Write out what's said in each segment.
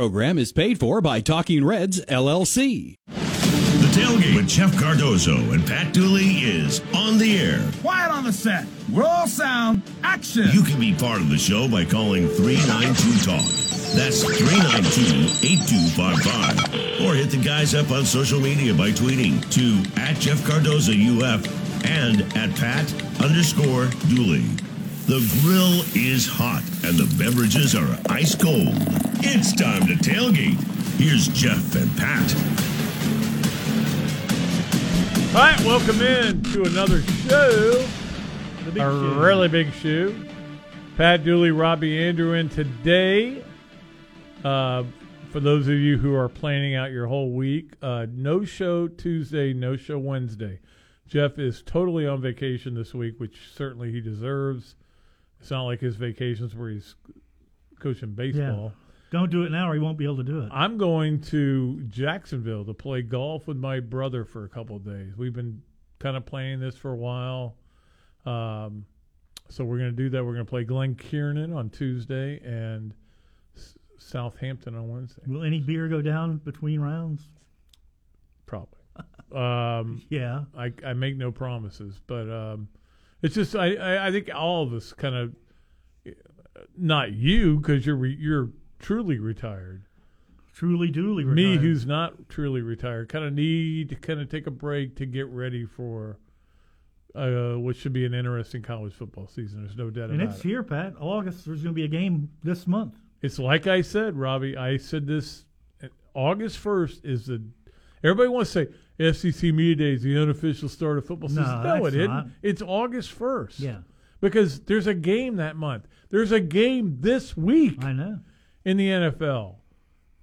Program is paid for by Talking Reds LLC. The tailgate with Jeff Cardozo and Pat Dooley is on the air. Quiet on the set. We're all sound. Action. You can be part of the show by calling 392 Talk. That's 392 8255. Or hit the guys up on social media by tweeting to at Jeff Cardozo UF and at Pat underscore Dooley. The grill is hot and the beverages are ice cold. It's time to tailgate. Here's Jeff and Pat. All right, welcome in to another show. The big a shoe. really big show. Pat Dooley, Robbie Andreu, and today, uh, for those of you who are planning out your whole week, uh, no show Tuesday, no show Wednesday. Jeff is totally on vacation this week, which certainly he deserves. It's not like his vacations where he's coaching baseball. Don't do it now, or he won't be able to do it. I'm going to Jacksonville to play golf with my brother for a couple of days. We've been kind of playing this for a while. Um, so we're going to do that. We're going to play Glen Kernan on Tuesday and S- Southampton on Wednesday. Will any beer go down between rounds? Probably. Um, Yeah. I, I make no promises, but um, it's just I, I, I think all of us kind of, not you because you're re, you're truly retired. Truly, duly me who's not truly retired kind of need to kind of take a break to get ready for uh, what should be an interesting college football season. There's no doubt and about it's here, Pat. August. There's going to be a game this month. It's like I said, Robbie. I said this. August first is the. Everybody wants to say SEC Media Day is the unofficial start of football season. No, it that's isn't. not. It's August first. Yeah, Because there's a game that month. There's a game this week I know. in the NFL.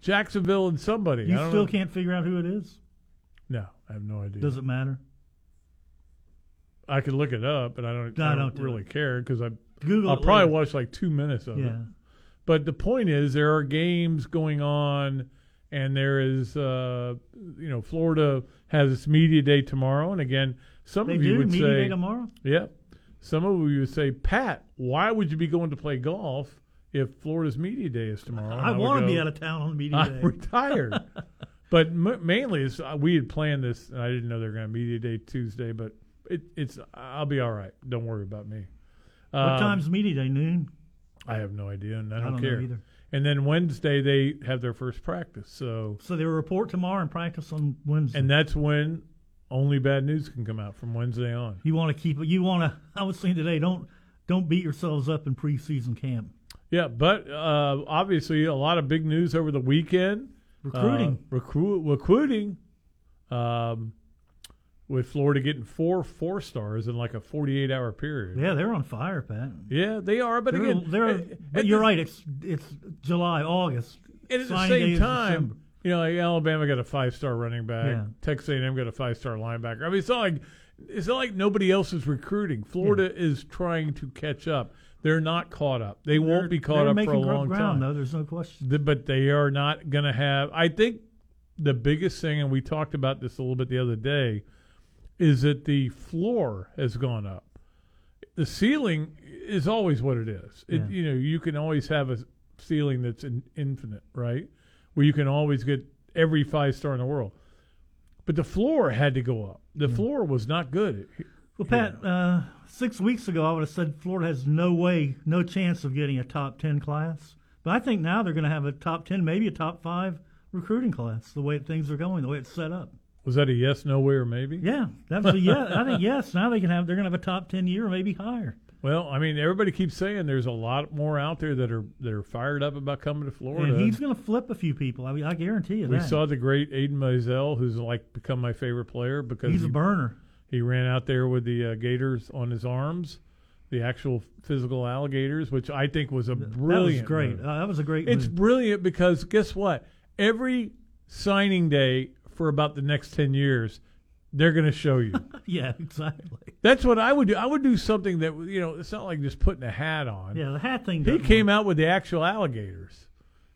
Jacksonville and somebody. You I don't still know. can't figure out who it is. No, I have no idea. Does it matter? I could look it up, but I don't. No, I don't, don't do really it. care because I. Google. I'll probably later. watch like two minutes of it. Yeah. But the point is, there are games going on, and there is, uh, you know, Florida has its media day tomorrow, and again, some They of you do would media say, day tomorrow. yeah, some of you would say, Pat, why would you be going to play golf if Florida's media day is tomorrow? And I would want to be out of town on media I'm day. retired. but m- mainly, it's, uh, we had planned this, and I didn't know they were going to media day Tuesday, but it, it's I'll be all right. Don't worry about me. what Um, time's media day? Noon. I have no idea, and I I don't, don't know care. either. And then Wednesday they have their first practice. So, So they report tomorrow and practice on Wednesday. and that's when only bad news can come out from Wednesday on. you want to keep it. You want to. I was saying today, don't don't beat yourselves up in preseason camp. Yeah, but uh, obviously a lot of big news over the weekend. Recruiting. uh, recruit, recruiting. Um, with Florida getting four four stars in like a forty eight hour period. yeah, they're on fire, Pat. Yeah, they are. But They're, again, they're, uh, but you're the- right. It's it's July, August. And at the same time, you know, like Alabama got a five star running back. Yeah. Texas A&M got a five star linebacker. I mean, it's not like it's not like nobody else is recruiting. Florida is trying to catch up. They're not caught up. They won't be caught up for a long ground, time. Though there's no question. The- but they are not going to have. I think the biggest thing, and we talked about this a little bit the other day, is that the floor has gone up. The ceiling is always what it is. It, Yeah. You know, you can always have a ceiling that's in, infinite, right? Where you can always get every five star in the world. But the floor had to go up. The floor was not good. Well, Pat, uh, six weeks ago I would have said Florida has no way, no chance of getting a top ten class. But I think now they're going to have a top ten, maybe a top five recruiting class. The way things are going, the way it's set up. Was that a yes, no way, or maybe? Yeah, that was a yes. I think yes. Now they can have. They're going to have a top ten year, or maybe higher. Well, I mean, everybody keeps saying there's a lot more out there that are that are fired up about coming to Florida. And he's going to flip a few people. I mean, I guarantee you We that. saw the great Aidan Mizell, who's like become my favorite player because He's he, a burner. he ran out there with the uh, gators on his arms, the actual physical alligators, which I think was a brilliant. that was great. Uh, that was a great. It's move. brilliant because guess what? Every signing day for about the next ten years, they're going to show you. yeah, exactly. That's what I would do. I would do something that you know. It's not like just putting a hat on. Yeah, the hat thing. He came work. out with the actual alligators,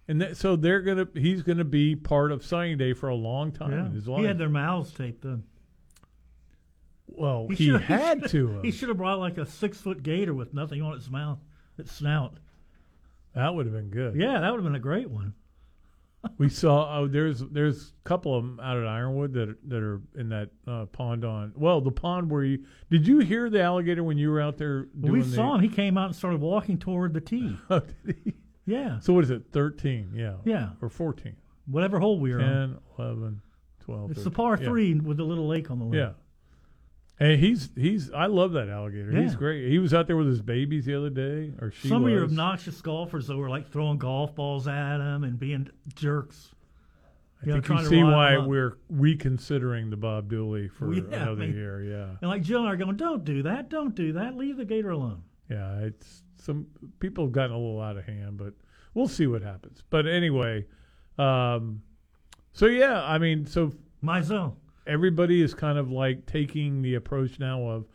and that, so they're gonna. He's gonna be part of signing day for a long time in his Yeah. life. He had their mouths taped. Though. well, he, should- had to. have. He should have brought like a six foot gator with nothing on its mouth, its snout. That would have been good. Yeah, that would have been a great one. We saw oh, there's there's a couple of them out at Ironwood that are, that are in that uh, pond on. Well, the pond where you did you hear the alligator when you were out there? Doing we the, saw him. He came out and started walking toward the tee. Oh, did he? Yeah. So what is it? Thirteen? Yeah. Yeah. Or fourteen? Whatever hole we were on. 10, 11, 12. It's the 13. par Yeah. three with the little lake on the left. Yeah. And he's he's I love that alligator. He's great. He was out there with his babies the other day, or she Some of your obnoxious golfers that were like throwing golf balls at him and being jerks. I you think trying you see why we're reconsidering the Bob Dooley for yeah, I another mean- year. Yeah, And like Jill and I are going, don't do that, don't do that, leave the gator alone. yeah. It's some people have gotten a little out of hand, but we'll see what happens. But anyway, um, so yeah, I mean, so Mizell. Everybody is kind of like taking the approach now of,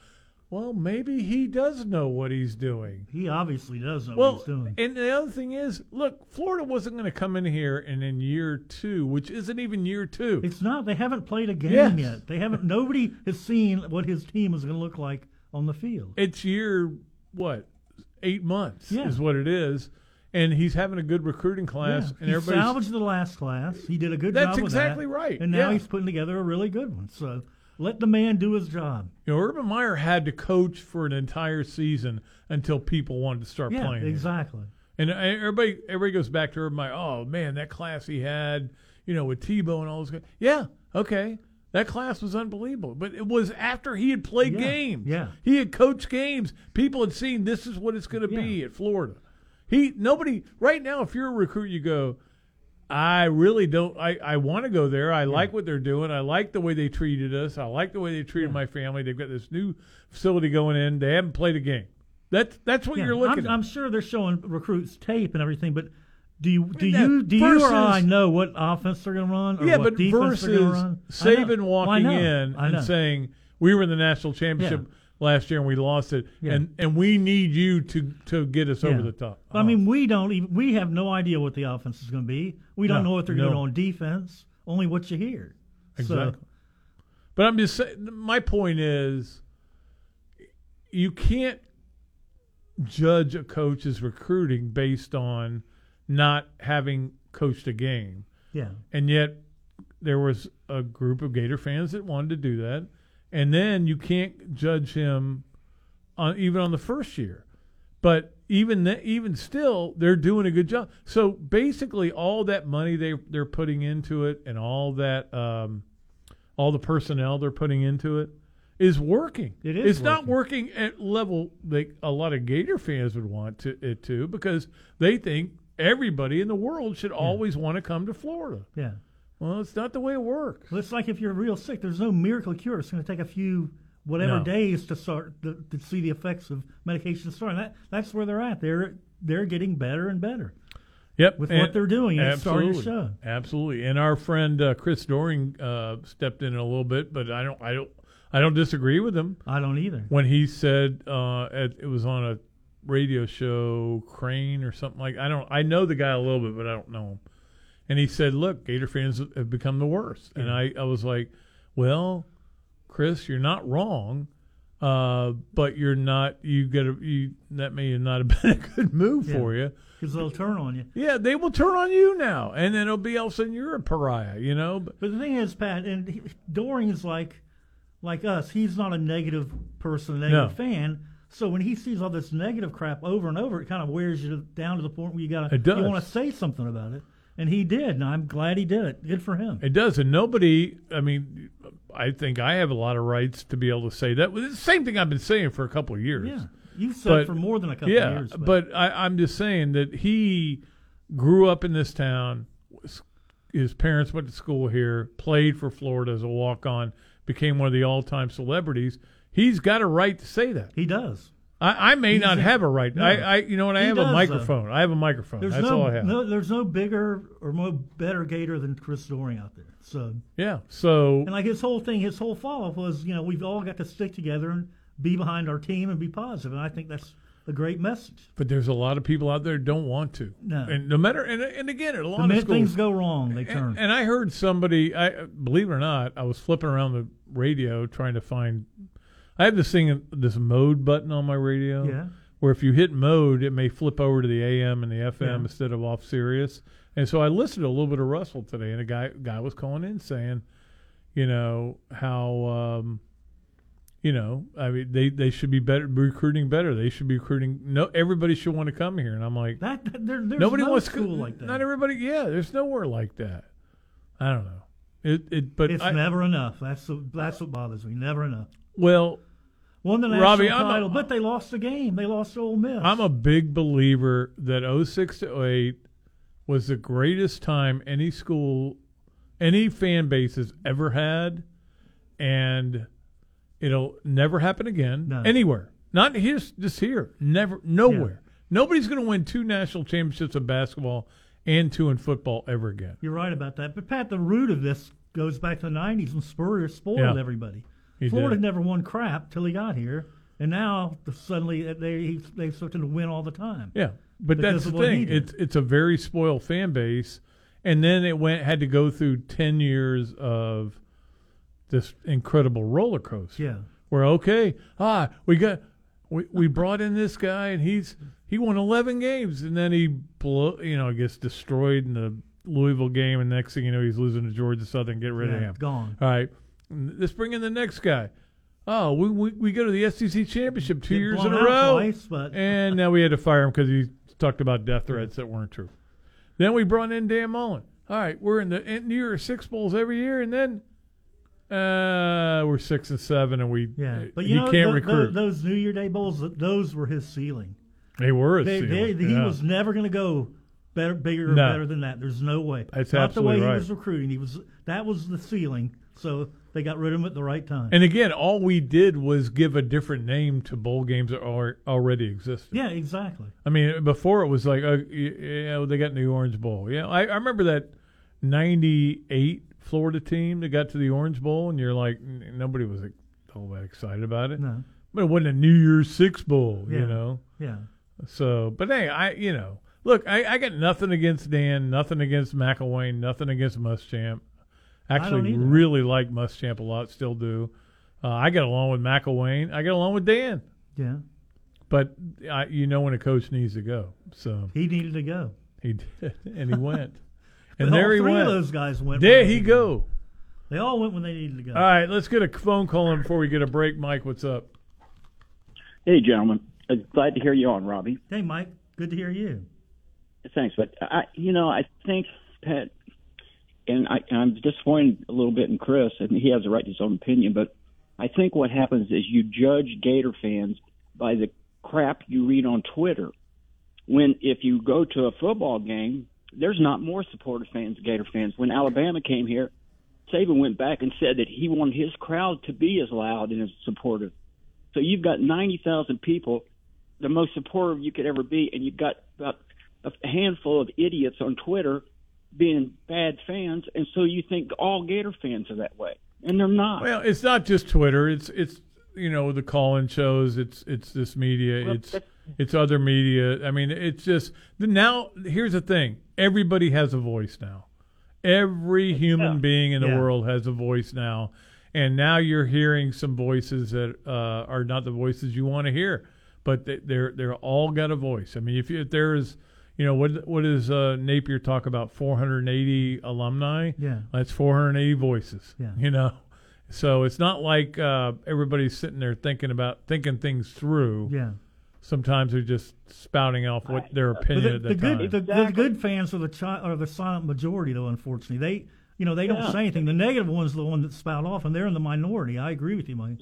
well, maybe he does know what he's doing. He obviously does know Well, what he's doing. and the other thing is, look, Florida wasn't going to come in here and in year two, which isn't even year two. It's not. They haven't played a game Yes. yet. They haven't. Nobody has seen what his team is going to look like on the field. It's year what, eight months Yeah. is what it is, and he's having a good recruiting class, Yeah. and he salvaged the last class. He did a good That's job. That's exactly that. right. And now Yeah. he's putting together a really good one. So let the man do his job. you know Urban Meyer had to coach for an entire season until people wanted to start Yeah, playing. exactly. And uh, everybody, everybody goes back to Urban Meyer. Oh man, that class he had, you know, with Tebow and all those guys. Yeah, okay, that class was unbelievable. But it was after he had played Yeah, games. yeah. he had coached games. People had seen this is what it's going to be at Florida. He nobody right now. If you're a recruit, you go. I really don't. I, I want to go there. I like what they're doing. I like the way they treated us. I like the way they treated my family. They've got this new facility going in. They haven't played a game. That's that's what Yeah, you're looking I'm, at. I'm sure they're showing recruits tape and everything, but do you do Yeah, you do you or I know what offense they're going to run? Or yeah, what but defense they're going to versus run? I know. Saban walking in and saying we were in the national championship Yeah. Last year and we lost it, Yeah. and and we need you to to get us over the top. I Oh. mean, we don't even we have no idea what the offense is going to be. We don't No, know what they're no. doing on defense. Only what you hear. Exactly. So, But I'm just saying. My point is, you can't judge a coach's recruiting based on not having coached a game, yeah, and yet there was a group of Gator fans that wanted to do that, and then you can't judge him on even on the first year. But even th- even still, they're doing a good job. So basically, all that money they they're putting into it, and all that um, all the personnel they're putting into it, is working. It is It's not working at level that a lot of Gator fans would want to, it to because they think everybody in the world should always want to come to Florida. yeah. Well, it's not the way it works. Well, it's like if you're real sick, there's no miracle cure. It's going to take a few whatever No. days to start to, to see the effects of medication starting. That that's where they're at. They're they're getting better and better. Yep, With what they're doing, it's starting to absolutely. show. Absolutely, and our friend uh, Chris Doering uh, stepped in a little bit, but I don't, I don't, I don't disagree with him I don't either. when he said uh, at, it was on a radio show, Crane or something like. I don't, I know the guy a little bit, but I don't know him. And he said, "Look, Gator fans have become the worst," and I, I was like, "Well, Chris, you're not wrong." Uh, but you're not. You get a. You that may have not have been a good move Yeah. for you. Because they'll turn on you. Yeah, they will turn on you now, and then it'll be all of a sudden you're a pariah, you know. But But the thing is, Pat, and he, Doering is like like us. He's not a negative person, a negative No. fan. So when he sees all this negative crap over and over, it kind of wears you down to the point where you got It to does. you want to say something about it. And he did, and I'm glad he did it. Good for him. it does, and nobody. I mean, I think I have a lot of rights to be able to say that. It's the same thing I've been saying for a couple of years. Yeah, you've said But- for more than a couple yeah, of years. but I, I'm just saying that he grew up in this town. His parents went to school here, played for Florida as a walk-on, became one of the all-time celebrities. He's got a right to say that. he does. I, I may He's not a- have a right. no. I, I, you know, and I have does, a though. microphone. I have a microphone. There's That's no, all I have. no, there's no bigger or more better Gator than Chris Doering out there. So, Yeah. So and like his whole thing, his whole follow up was, you know, we've all got to stick together and be behind our team and be positive. And I think that's a great message. But there's a lot of people out there who don't want to. No. And no matter and and again, a lot The of schools, things go wrong, they turn. and, and I heard somebody. I believe it or not, I was flipping around the radio trying to find. I have this thing, this mode button on my radio. Yeah. Where if you hit mode, it may flip over to the AM and the FM Yeah. instead of off Sirius. And so I listened to a little bit of Russell today, and a guy guy was calling in saying, you know how. Um, you know, I mean, they, they should be better recruiting better. They should be recruiting. No, everybody should want to come here, and I'm like, That, that there, there's nobody no wants school to, like that. Not everybody. Yeah, there's nowhere like that. I don't know. It it, but it's I, never enough. That's the, that's what bothers me. Never enough. well, Won the national Robbie, I'm a- but they lost the game. They lost to Ole Miss. I'm a big believer that 06 to 08 was the greatest time any school, any fan base has ever had, and it'll never happen again No. anywhere. Not here, just here. Never, nowhere. Nobody's going to win two national championships in basketball and two in football ever again. You're right about that. But Pat, the root of this goes back to the '90s when Spurrier spoiled Yeah. everybody. He Florida did. never won crap till he got here, and now suddenly they he, they started to win all the time. Yeah, but that's the thing. It's it's a very spoiled fan base, and then it went had to go through ten years of this incredible roller coaster. Yeah. Where okay, ah, we got we we brought in this guy and he's he won eleven games and then he blow you know gets destroyed in the Louisville game and next thing you know he's losing to Georgia Southern. Get rid of him. gone. All right, let's bring in the next guy. Oh, we, we, we go to the SEC championship two Get years in a row, twice, but- and now we had to fire him because he talked about death threats that weren't true. Then we brought in Dan Mullen. All right, we're in the New Year Six bowls every year, and then uh, we're six and seven, and we Yeah, but he you know can't tho- recruit. tho- those New Year Day bowls, those were his ceiling. they were a They, they, ceiling, He was never going to go better, bigger, or better than that. There's no way. That's Not the way absolutely he was recruiting. He was that was the ceiling. So they got rid of him at the right time. And again, all we did was give a different name to bowl games that are, already existed. yeah, exactly. I mean, before it was like, uh, you, know, they got the Orange Bowl. Yeah, I, I remember that '98 Florida team that got to the Orange Bowl, and you're like, nobody was like, all that excited about it. No. But it wasn't a New Year's Six Bowl, Yeah. you know. Yeah. So, but hey, I, you know, look, I, I got nothing against Dan, nothing against McElwain, nothing against Muschamp. Don't Actually, either. really like Muschamp a lot, still do. Uh, I get along with McElwain. I get along with Dan. Yeah. But I, you know when a coach needs to go, so He needed to go. he did, and he went, and But there all he three went. of those guys went. there they he needed go. They all went when they needed to go. All right, let's get a phone call in before we get a break. Mike, what's up? Hey, gentlemen. Uh, glad to hear you on, Robbie. Hey, Mike. Good to hear you. Thanks, but I, you know, I think Pat, and I, I'm disappointed a little bit in Chris, and he has the right to his own opinion. But I think what happens is you judge Gator fans by the crap you read on Twitter. When if you go to a football game, there's not more supportive fans, Gator fans. When Alabama came here, Saban went back and said that he wanted his crowd to be as loud and as supportive. So you've got 90,000 people, the most supportive you could ever be, and you've got about a handful of idiots on Twitter being bad fans, and so you think all Gator fans are that way, and they're not. Well, it's not just Twitter. It's it's you know the call-in shows. It's it's this media. Well, it's it's other media. I mean, it's just now. Here's the thing: everybody has a voice now. Every human Yeah. being in the Yeah. world has a voice now, and now you're hearing some voices that uh, are not the voices you want to hear, but they, they're they're all got a voice. I mean, if, you, if there's you know what what does uh, Napier talk about? 480 alumni. Yeah. that's 480 voices. Yeah. you know. So it's not like uh, everybody's sitting there thinking about thinking things through. Yeah. Sometimes they're just spouting off what their opinion the, at the the, good, time. the, the good fans are the chi- are the silent majority, though. Unfortunately, they you know they don't Yeah. say anything. The negative ones are the one that spout off, and they're in the minority. I agree with you, Mike.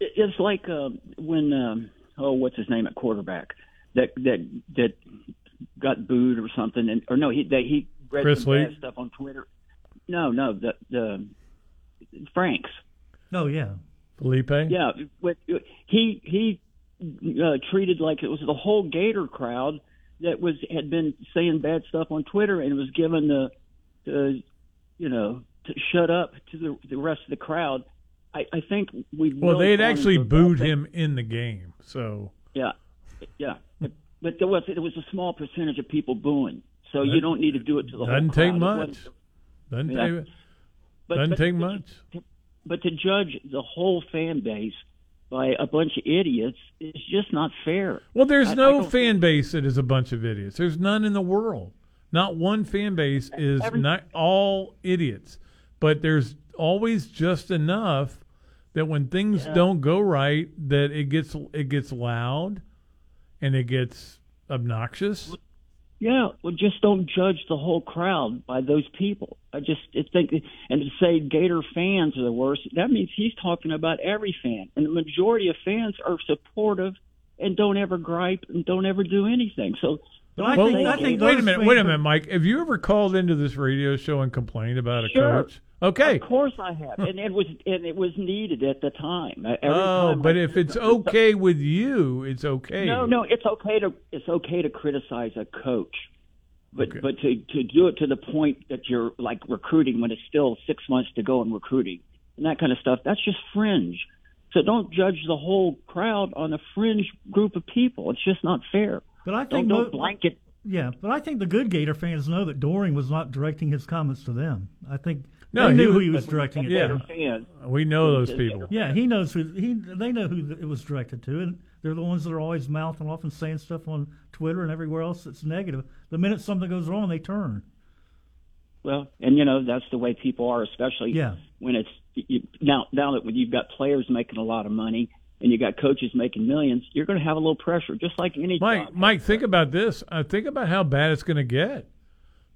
It's like uh, when um, oh, what's his name at quarterback that that that got booed or something, and or no, he that he read Chris some bad stuff on Twitter. No, no, the the Franks. Oh yeah, Feleipe. Yeah, with, he he uh, treated like it was the whole Gator crowd that was had been saying bad stuff on Twitter and was given the, the you know to shut up to the the rest of the crowd. I, I think we Well, they had actually booed him in the game. So Yeah, yeah, but, there was there was a small percentage of people booing, so you don't need to do it to the whole doesn't crowd. take much. Doesn't Yeah. take but- doesn't but- take but- much. But to judge the whole fan base by a bunch of idiots is just not fair. Well, there's I- I no don't- fan base that is a bunch of idiots. There's none in the world. Not one fan base is not all idiots, but there's always just enough that when things don't go right, that it gets it gets loud, and it gets obnoxious. Yeah, well, just don't judge the whole crowd by those people. I just think, and to say Gator fans are the worst, that means he's talking about every fan, and the majority of fans are supportive and don't ever gripe and don't ever do anything. So, But I think- I think wait a minute, wait a minute, Mike. Have you ever called into this radio show and complained about a Sure. coach? Okay. Of course I have, and it was and it was needed at the time. Uh, every Oh, time but I- if it's okay with you, it's okay. No, no, it's okay to it's okay to criticize a coach, but Okay. but to to do it to the point that you're like recruiting when it's still six months to go in recruiting and that kind of stuff. That's just fringe. So don't judge the whole crowd on a fringe group of people. It's just not fair. But I Don't think don't mo- blanket. Yeah, but I think the good Gator fans know that Doering was not directing his comments to them. I think No, they he knew was- who he was directing it Yeah. to. Fans. We know those people. Yeah, he knows who he. They know who it was directed to, and they're the ones that are always mouthing off and saying stuff on Twitter and everywhere else that's negative. The minute something goes wrong, they turn. Well, and you know that's the way people are, especially Yeah. when it's you, now now that when you've got players making a lot of money and you got coaches making millions, you're going to have a little pressure, just like any Mike, job. Mike, think about this. Uh, think about how bad it's going to get,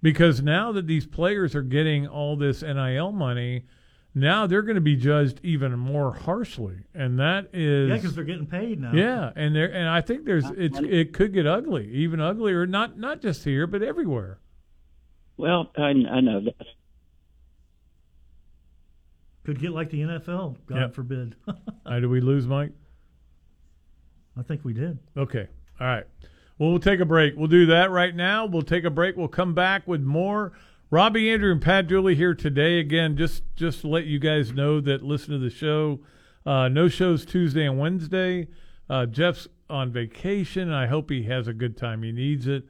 because now that these players are getting all this NIL money, now they're going to be judged even more harshly, and that is Yeah, because they're getting paid now. yeah, and there and I think there's it's it could get ugly, even uglier, not not just here but everywhere. Well, I, I know that. Could get like the NFL. God Yep. forbid. Uh, do we lose Mike? I think we did. Okay. All right. Well, we'll take a break. We'll do that right now. We'll take a break. We'll come back with more. Robbie Andreu and Pat Dooley here today. Again, just just to let you guys know that listen to the show. Uh, no shows Tuesday and Wednesday. Uh, Jeff's on vacation. I hope he has a good time. He needs it.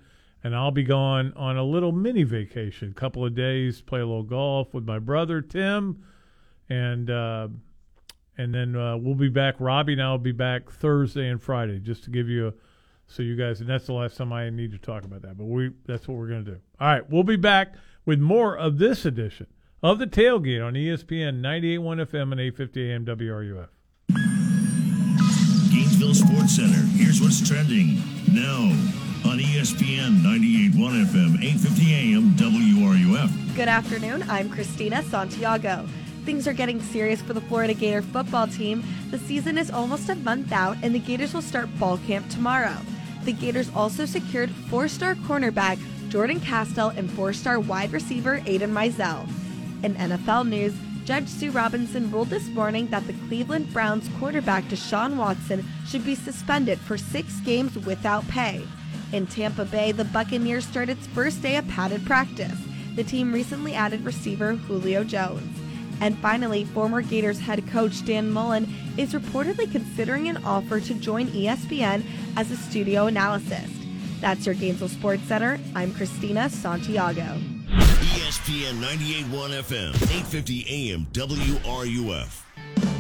And I'll be gone on a little mini vacation, couple of days, play a little golf with my brother Tim, and uh, and then uh, we'll be back. Robbie and I will be back Thursday and Friday, just to give you a so you guys. And that's the last time I need to talk about that. But we that's what we're going to do. All right, we'll be back with more of this edition of the Tailgate on ESPN 98.1 FM and 850 AM WRUF. Gainesville Sports Center. Here's what's trending now on ESPN 98.1 FM, 8:50 AM, WRUF. Good afternoon. I'm Christina Santiago. Things are getting serious for the Florida Gator football team. The season is almost a month out, and the Gators will start ball camp tomorrow. The Gators also secured four star cornerback Jordan Castell and four star wide receiver Aidan Mizell. In NFL news, Judge Sue Robinson ruled this morning that the Cleveland Browns quarterback Deshaun Watson should be suspended for six games without pay. In Tampa Bay, the Buccaneers started its first day of padded practice. The team recently added receiver Julio Jones. And finally, former Gators head coach Dan Mullen is reportedly considering an offer to join ESPN as a studio analyst. That's your Gainesville Sports Center. I'm Christina Santiago. ESPN 98.1 FM, 8:50 AM, WRUF.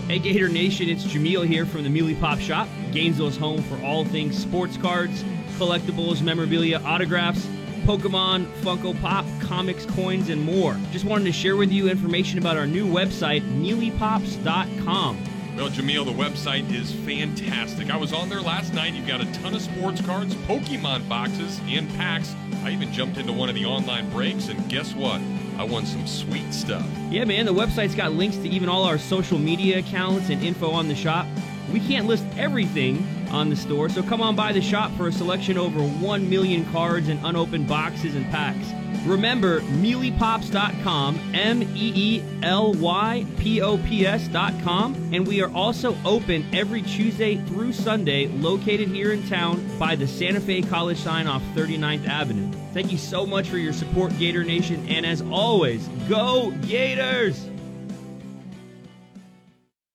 Hey Gator Nation, it's Jameel here from the Meely Pop Shop, Gainesville's home for all things sports cards, collectibles, memorabilia, autographs, Pokemon, Funko Pop, comics, coins, and more. Just wanted to share with you information about our new website, MeelyPops.com. Well, Jameel, the website is fantastic. I was on there last night. You've got a ton of sports cards, Pokemon boxes, and packs. I even jumped into one of the online breaks, and guess what? I won some sweet stuff. Yeah, man, the website's got links to even all our social media accounts and info on the shop. We can't list everything on the store, so come on by the shop for a selection over 1 million cards and unopened boxes and packs. Remember, MeelyPops.com, M E E L Y P O P S.com, and we are also open every Tuesday through Sunday, located here in town by the Santa Fe College sign off 39th Avenue. Thank you so much for your support, Gator Nation, and as always, go Gators!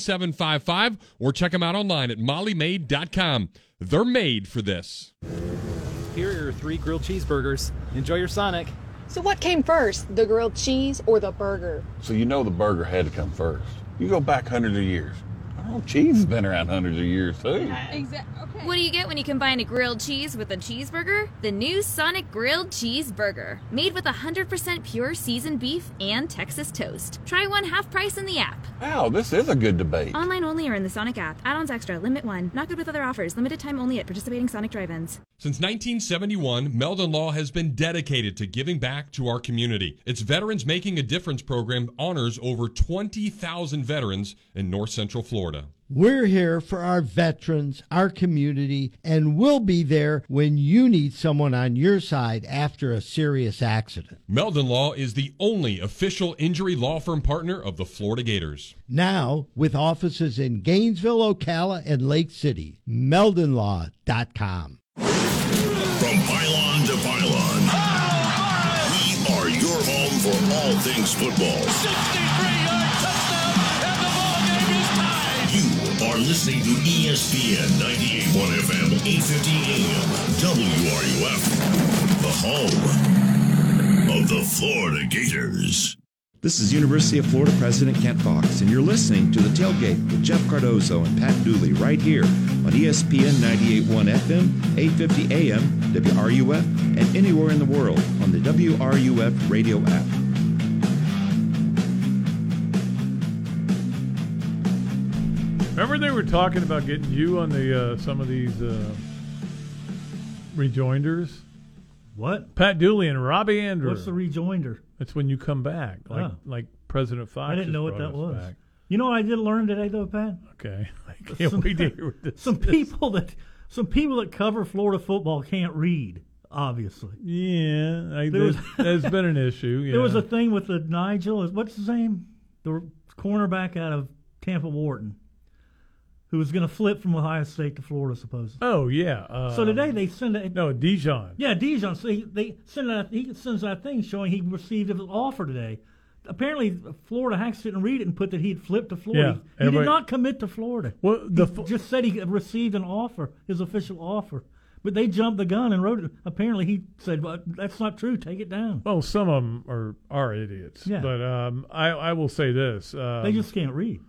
7755 or check them out online at mollymaid.com. They're made for this. Here are your three grilled cheeseburgers. Enjoy your Sonic. So, what came first, the grilled cheese or the burger? So, you know the burger had to come first. You go back hundreds of years. Oh, cheese has been around hundreds of years, too. Exactly. What do you get when you combine a grilled cheese with a cheeseburger? The new Sonic Grilled Cheeseburger, made with 100% pure seasoned beef and Texas toast. Try one half price in the app. Wow, this is a good debate. Online only or in the Sonic app. Add-ons extra. Limit one. Not good with other offers. Limited time only at participating Sonic drive-ins. Since 1971, Meldon Law has been dedicated to giving back to our community. Its Veterans Making a Difference program honors over 20,000 veterans in North Central Florida. We're here for our veterans, our community, and we'll be there when you need someone on your side after a serious accident. Meldon Law is the only official injury law firm partner of the Florida Gators. Now, with offices in Gainesville, Ocala, and Lake City, meldonlaw.com. From pylon to pylon, we are your home for all things football. Are listening to ESPN 98.1 FM, 850 AM, WRUF, the home of the Florida Gators. This is University of Florida President Kent Fuchs, and you're listening to The Tailgate with Jeff Cardozo and Pat Dooley right here on ESPN 98.1 FM, 850 AM, WRUF, and anywhere in the world on the WRUF radio app. Remember they were talking about getting you on the uh, some of these uh, rejoinders. What? Pat Dooley and Robbie Andreu. What's the rejoinder? It's when you come back, like Oh. like President Fuchs. I didn't know what brought that us was. back. You know what I did learn today, though, Pat? Okay, I can't wait to hear what this some is. people that some people that cover Florida football can't read. Obviously, Yeah, I, There was- there's, there's been an issue. Yeah. there was a thing with the Nigel. What's his name? The cornerback out of Tampa Wharton, who was going to flip from Ohio State to Florida, supposedly. Oh yeah. Uh, so today they send a no Dijon. Yeah, Dijon. So he, they send out he sends out thing showing he received an offer today. Apparently, Florida Hacks didn't read it and put that he'd flipped to Florida. Yeah, he did not commit to Florida. Well, the he just said he received an offer, his official offer. But they jumped the gun and wrote it. Apparently, he said, well, "That's not true. Take it down." Well, some of them are are idiots. Yeah. But um, I I will say this. Um, they just can't read.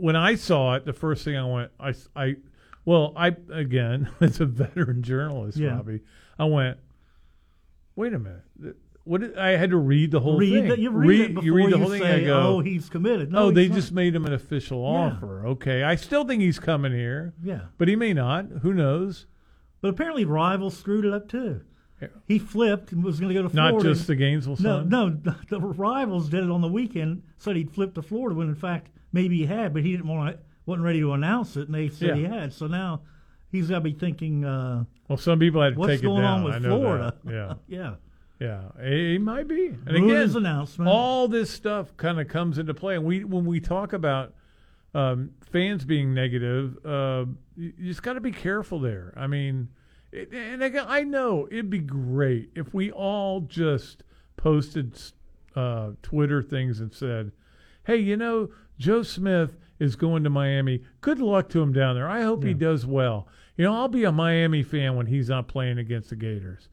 When I saw it, the first thing I went, I, I, well, I again, as a veteran journalist, Yeah. Robbie, I went, wait a minute, what? Did, I had to read the whole read thing. The, you read, it before you read the you thing. say, I go, "Oh, he's committed." No, oh, they not. just made him an official Yeah. offer. Okay, I still think he's coming here. Yeah. but he may not. Who knows? But apparently, rivals screwed it up too. He flipped and was going to go to Florida. Not just the Gainesville No, no, the, the rivals did it on the weekend. Said he'd flip to Florida when in fact maybe he had, but he didn't want to, wasn't ready to announce it, and they said he had. So now he's got to be thinking, uh, Well, some people had to take it down. What's going on with Florida? That. Yeah. yeah. Yeah, it might be. And again, announcement. all this stuff kind of comes into play. And we, when we talk about um, fans being negative, uh, you, you just got to be careful there. I mean, it, and again, I know it'd be great if we all just posted uh, Twitter things and said, "Hey, you know, Joe Smith is going to Miami. Good luck to him down there. I hope he does well. You know, I'll be a Miami fan when he's not playing against the Gators."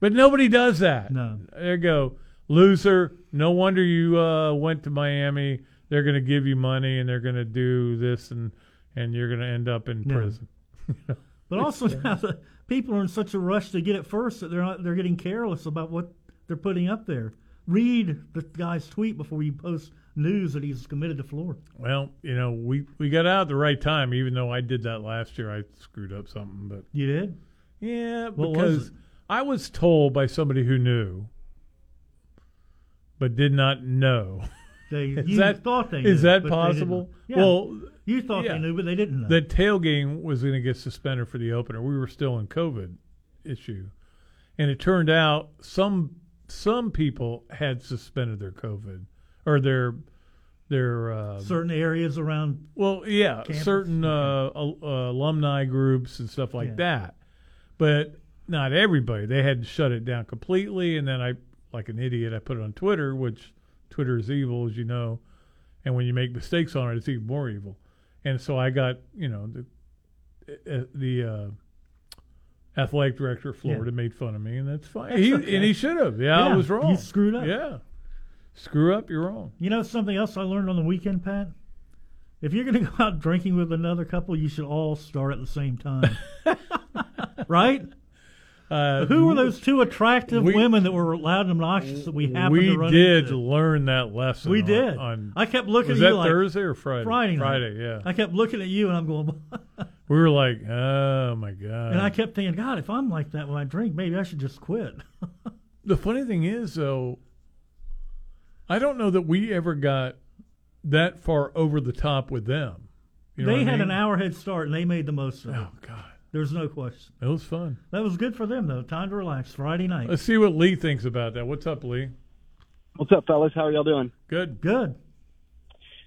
But nobody does that. No. There you go. Loser. No wonder you uh, went to Miami. They're going to give you money and they're going to do this and and you're going to end up in Yeah. prison. But also now the people are in such a rush to get it first that they're not, they're getting careless about what they're putting up there. Read the guy's tweet before you post news that he's committed to Florida. Well, you know, we, we got out at the right time, even though I did that last year. I screwed up something, but You did? yeah, What because it? I was told by somebody who knew, but did not know They Is you that- thought they is that but they didn't. possible? Yeah. Well, you thought yeah. they knew, but they didn't know. The tailgame was going to get suspended for the opener. We were still in COVID issue, and it turned out some some people had suspended their COVID or their their uh, Certain areas around. well, yeah, campus. certain uh, uh, alumni groups and stuff like Yeah. that, but not everybody. They had to shut it down completely, and then I, like an idiot, I put it on Twitter, which Twitter is evil, as you know, and when you make mistakes on it, it's even more evil. And so I got, you know, the uh, the uh, athletic director of Florida made fun of me, and that's fine. That's he, okay. And he should have. Yeah, I was wrong. you screwed up. Yeah, screw up, you're wrong. You know something else I learned on the weekend, Pat? If you're going to go out drinking with another couple, you should all start at the same time. right? Uh, Who were those two attractive we- women that were loud and obnoxious that we happened we to run We did into? learn that lesson. We on- did. On, I kept looking at you that like Thursday or Friday? Friday night. Friday, yeah. I kept looking at you and I'm going, we were like, oh my god. and I kept thinking, God, if I'm like that when I drink, maybe I should just quit. the funny thing is, though, I don't know that we ever got that far over the top with them. You know they what I had mean? an hour head start and they made the most of it. Oh God, There's no question. it was fun. That was good for them though. Time to relax. Friday night. Let's see what Lee thinks about that. What's up, Lee? What's up, fellas? How are y'all doing? Good. Good.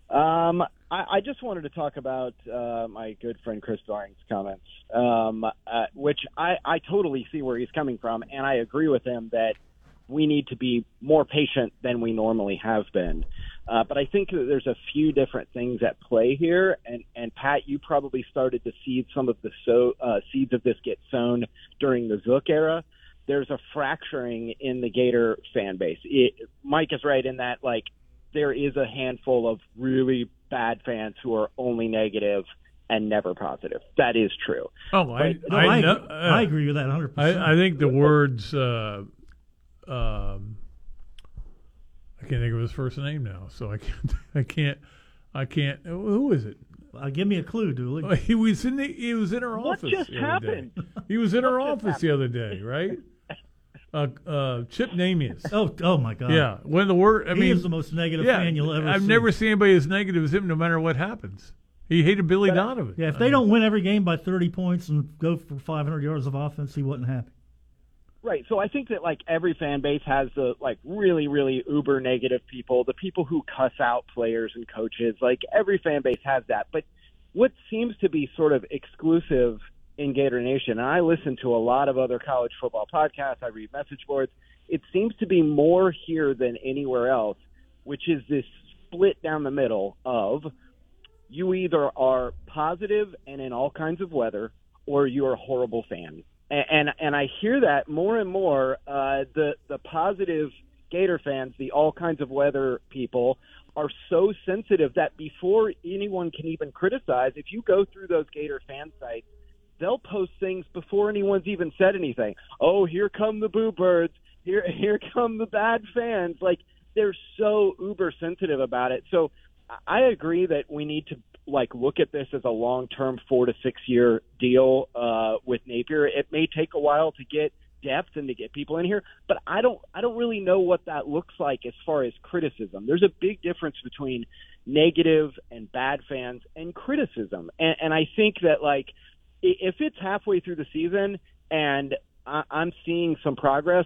Um, I, I just wanted to talk about uh, my good friend Chris Doering's comments, um, uh, which I, I totally see where he's coming from, and I agree with him that we need to be more patient than we normally have been. Uh, but I think that there's a few different things at play here, and, and Pat, you probably started to see some of the so, uh, seeds of this get sown during the Zook era. There's a fracturing in the Gator fan base. It, Mike is right in that, like, there is a handful of really bad fans who are only negative and never positive. That is true. Oh, I No, I, I, know, agree- I agree with that 100. percent I, I think the words. Uh, um, I can't think of his first name now, so I can't. I can't. I can't. Who is it? Uh, give me a clue, Dooley. Oh, He was in the. He was in her What office. just the other day. happened? He was in her What just office the other day, right? Uh, uh, Chip Namius. Oh, oh my God. Yeah, when the word. I he mean, is the most negative yeah, fan you'll ever I've see. never seen anybody as negative as him, no matter what happens. He hated Billy Donovan. Yeah, if they don't win every game by 30 points and go for 500 yards of offense, he wasn't happy. Right. So I think that like every fan base has the like really, really uber negative people, the people who cuss out players and coaches. Like every fan base has that. But what seems to be sort of exclusive in Gator Nation, and I listen to a lot of other college football podcasts, I read message boards, it seems to be more here than anywhere else, which is this split down the middle of you either are positive and in all kinds of weather, or you're a horrible fan. And and, I hear that more and more. Uh, the the positive Gator fans, the all kinds of weather people, are so sensitive that before anyone can even criticize, if you go through those Gator fan sites, they'll post things before anyone's even said anything. Oh, here come the boo birds. Here here come the bad fans. Like they're so uber sensitive about it. So I agree that we need to like look at this as a long term four to six year deal uh, with Napier. It may take a while to get depth and to get people in here, but I don't I don't really know what that looks like as far as criticism. There's a big difference between negative and bad fans and criticism, and, and I think that like if it's halfway through the season and I, I'm seeing some progress,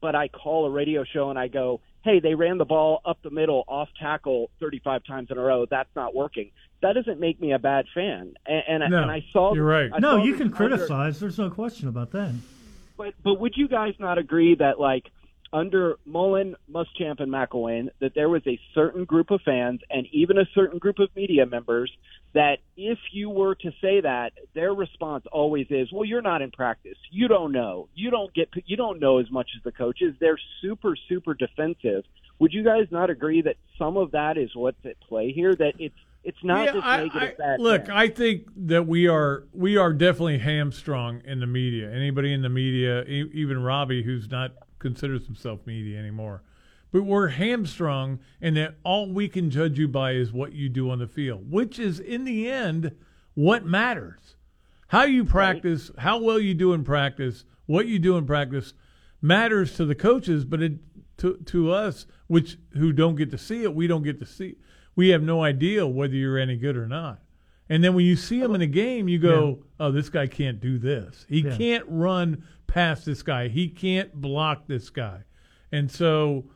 but I call a radio show and I go, hey, they ran the ball up the middle off tackle 35 times in a row. That's not working. That doesn't make me a bad fan. And, and, No, and I saw you're right. I no, you can under- criticize. There's no question about that. but but would you guys not agree that like under Mullen, Muschamp, and McElwain, that there was a certain group of fans and even a certain group of media members that if you were to say that, their response always is, "Well, you're not in practice. You don't know. You don't get. You don't know as much as the coaches." They're super super defensive. Would you guys not agree that some of that is what's at play here? That it's it's not Yeah, just I- negative I- Look. I think that we are we are definitely hamstrung in the media. Anybody in the media, e- even Robbie, who's not considers himself media anymore, but we're hamstrung, and that all we can judge you by is what you do on the field, which is in the end what matters. How you practice, how well you do in practice, what you do in practice matters to the coaches, but it to to us, which who don't get to see it, we don't get to see. We have no idea whether you're any good or not. And then when you see him in a game, you go, "Oh, this guy can't do this. He Yeah. can't run past this guy. He can't block this guy." And so,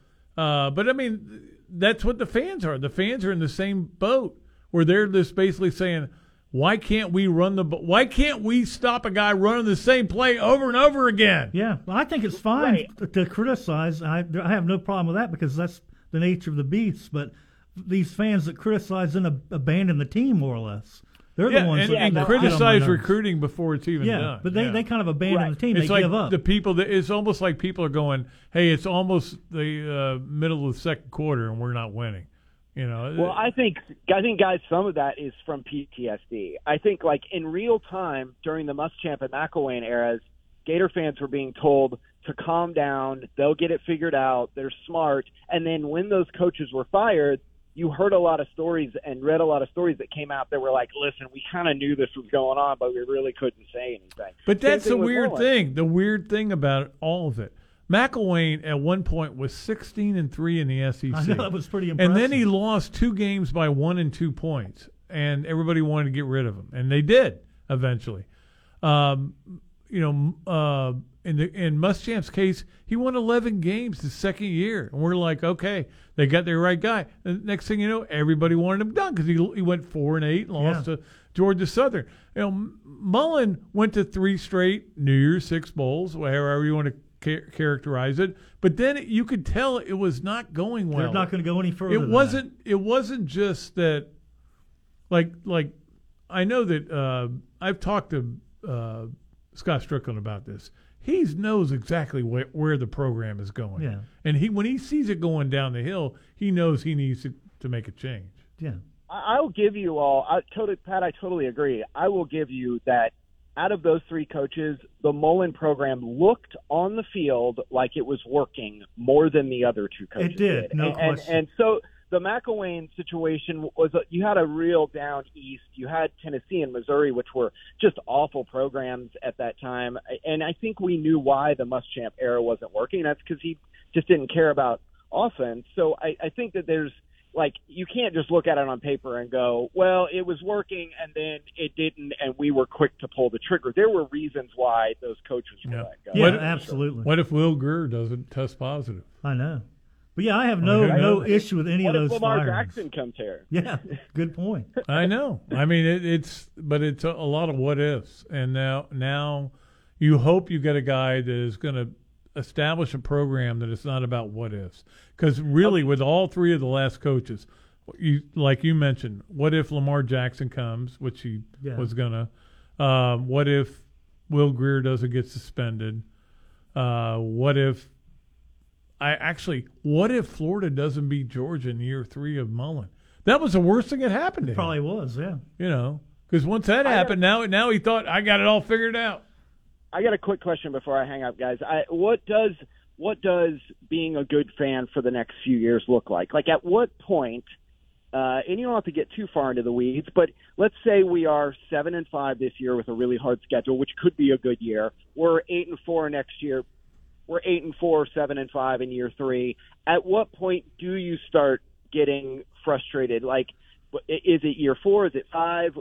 uh, but I mean, that's what the fans are. The fans are in the same boat where they're just basically saying, "Why can't we run the? b- Why can't we stop a guy running the same play over and over again?" Yeah, well, I think it's fine to, to criticize. I, I have no problem with that because that's the nature of the beast. But these fans that criticize and ab- abandon the team more or less, they're Yeah, the ones and, that, and that get on my criticize recruiting before it's even Yeah, done. but they, Yeah. they kind of abandon the team. It's they like give up. the people that it's almost like people are going, "Hey, it's almost the uh, middle of the second quarter and we're not winning." You know, Well, I think I think guys, some of that is from PTSD. I think like in real time during the Muschamp and McElwain eras, Gator fans were being told to calm down. They'll get it figured out. They're smart. And then when those coaches were fired, you heard a lot of stories and read a lot of stories that came out that were like, "Listen, we kind of knew this was going on, but we really couldn't say anything." But Same that's the weird Mullen. thing. The weird thing about all of it. McElwain at one point was 16 and 3 in the SEC. I know, that was pretty And then he lost two games by one and two points. And everybody wanted to get rid of him. And they did eventually. Um, you know, uh, in the in Muschamp's case, he won 11 games his second year. And we're like, okay, they got their right guy. And next thing you know, everybody wanted him done because he, he went 4 and 8 and lost Yeah. to Georgia Southern. You know, Mullen went to three straight New Year's Six bowls, however you want to ca- characterize it. But then it, you could tell it was not going well. They're not going to go any further. It wasn't. It wasn't just that. Like, like, I know that uh, I've talked to uh, Scott Strickland about this. He knows exactly where, where the program is going. Yeah. And he when he sees it going down the hill, he knows he needs to, to make a change. Yeah. I- I'll give you all. I totally, Pat. I totally agree. I will give you that. Out of those three coaches, the Mullen program looked on the field like it was working more than the other two coaches. It did, no and, and, question. and so the McElwain situation was a, you had a real down east. You had Tennessee and Missouri, which were just awful programs at that time. And I think we knew why the Muschamp era wasn't working. That's because he just didn't care about offense. So I, I think that there's like you can't just look at it on paper and go, well, it was working and then it didn't, and we were quick to pull the trigger. There were reasons why those coaches were let go. Yeah, absolutely. What if Will Grier doesn't test positive? I know. But yeah, I have no Okay. no issue with any what of if those Lamar firings. Jackson comes here? Yeah, good point. I know. I mean, it, it's but it's a, a lot of what ifs, and now now you hope you get a guy that is going to establish a program that it's not about what ifs. Because really, with all three of the last coaches, you like you mentioned, what if Lamar Jackson comes, which he Yeah. was gonna? Um, what if Will Grier doesn't get suspended? Uh, what if I actually? What if Florida doesn't beat Georgia in year three of Mullen? That was the worst thing that happened to him. Probably was, yeah. You know, because once that happened, now now he thought I got it all figured out. I got a quick question before I hang up, guys. I, what does what does being a good fan for the next few years look like? Like, at what point? Uh, and you don't have to get too far into the weeds, but let's say we are seven and five this year with a really hard schedule, which could be a good year. We're eight and four next year. We're eight and four, seven and five in year three. At what point do you start getting frustrated? Like, is it year four? Is it five?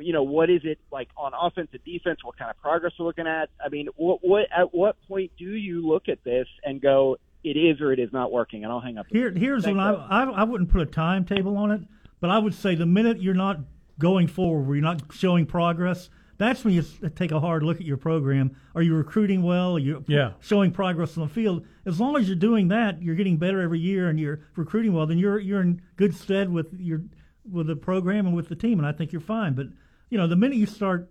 You know, what is it like on offense and defense? What kind of progress we're looking at? I mean, what, what at what point do you look at this and go, it is or it is not working? And I'll hang up. Here, here's Thanks, what I, I I wouldn't put a timetable on it, but I would say the minute you're not going forward, where you're not showing progress, that's when you take a hard look at your program. Are you recruiting well? Are you Yeah. showing progress on the field? As long as you're doing that, you're getting better every year, and you're recruiting well. Then you're you're in good stead with your with the program and with the team, and I think you're fine. But you know, the minute you start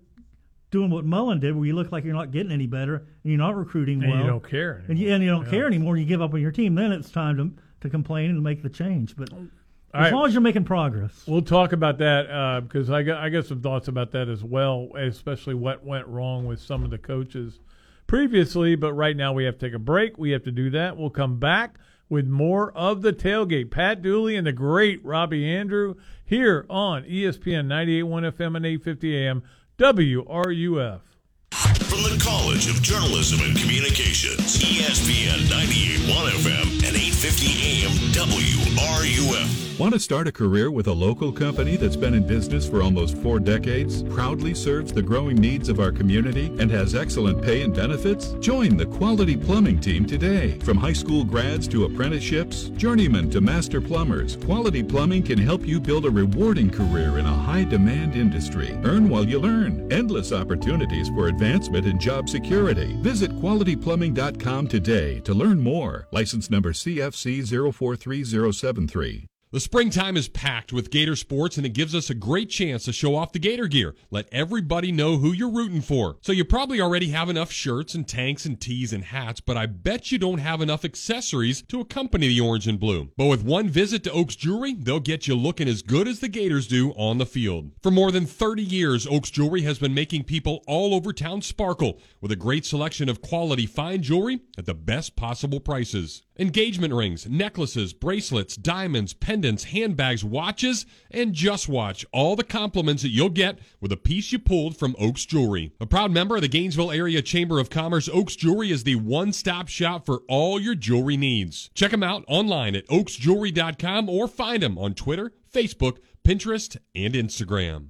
doing what Mullen did, where you look like you're not getting any better and you're not recruiting And you don't care and you, and you don't Yeah. care anymore, and you give up on your team, then it's time to to complain and make the change. But as right. long as you're making progress, We'll talk about that uh, because I got I got some thoughts about that as well, especially what went wrong with some of the coaches previously. But right now we have to take a break. We have to do that. We'll come back with more of the tailgate. Pat Dooley and the great Robbie Andreu here on ESPN 98.1 FM and 850 AM WRUF. From the College of Journalism and Communications, ESPN 98.1 FM and 850 AM WRUF. Want to start a career with a local company that's been in business for almost four decades, proudly serves the growing needs of our community, and has excellent pay and benefits? Join the Quality Plumbing team today. From high school grads to apprenticeships, journeymen to master plumbers, Quality Plumbing can help you build a rewarding career in a high demand industry. Earn while you learn. Endless opportunities for advancement and job security. Visit qualityplumbing.com today to learn more. License number CFC 043073. The springtime is packed with Gator sports, and it gives us a great chance to show off the Gator gear. Let everybody know who you're rooting for. So, you probably already have enough shirts and tanks and tees and hats, but I bet you don't have enough accessories to accompany the orange and blue. But with one visit to Oaks Jewelry, they'll get you looking as good as the Gators do on the field. For more than 30 years, Oaks Jewelry has been making people all over town sparkle with a great selection of quality fine jewelry at the best possible prices. Engagement rings, necklaces, bracelets, diamonds, pendants, handbags, watches, and just watch all the compliments that you'll get with a piece you pulled from Oaks Jewelry. A proud member of the Gainesville Area Chamber of Commerce, Oaks Jewelry is the one stop shop for all your jewelry needs. Check them out online at oaksjewelry.com or find them on Twitter, Facebook, Pinterest, and Instagram.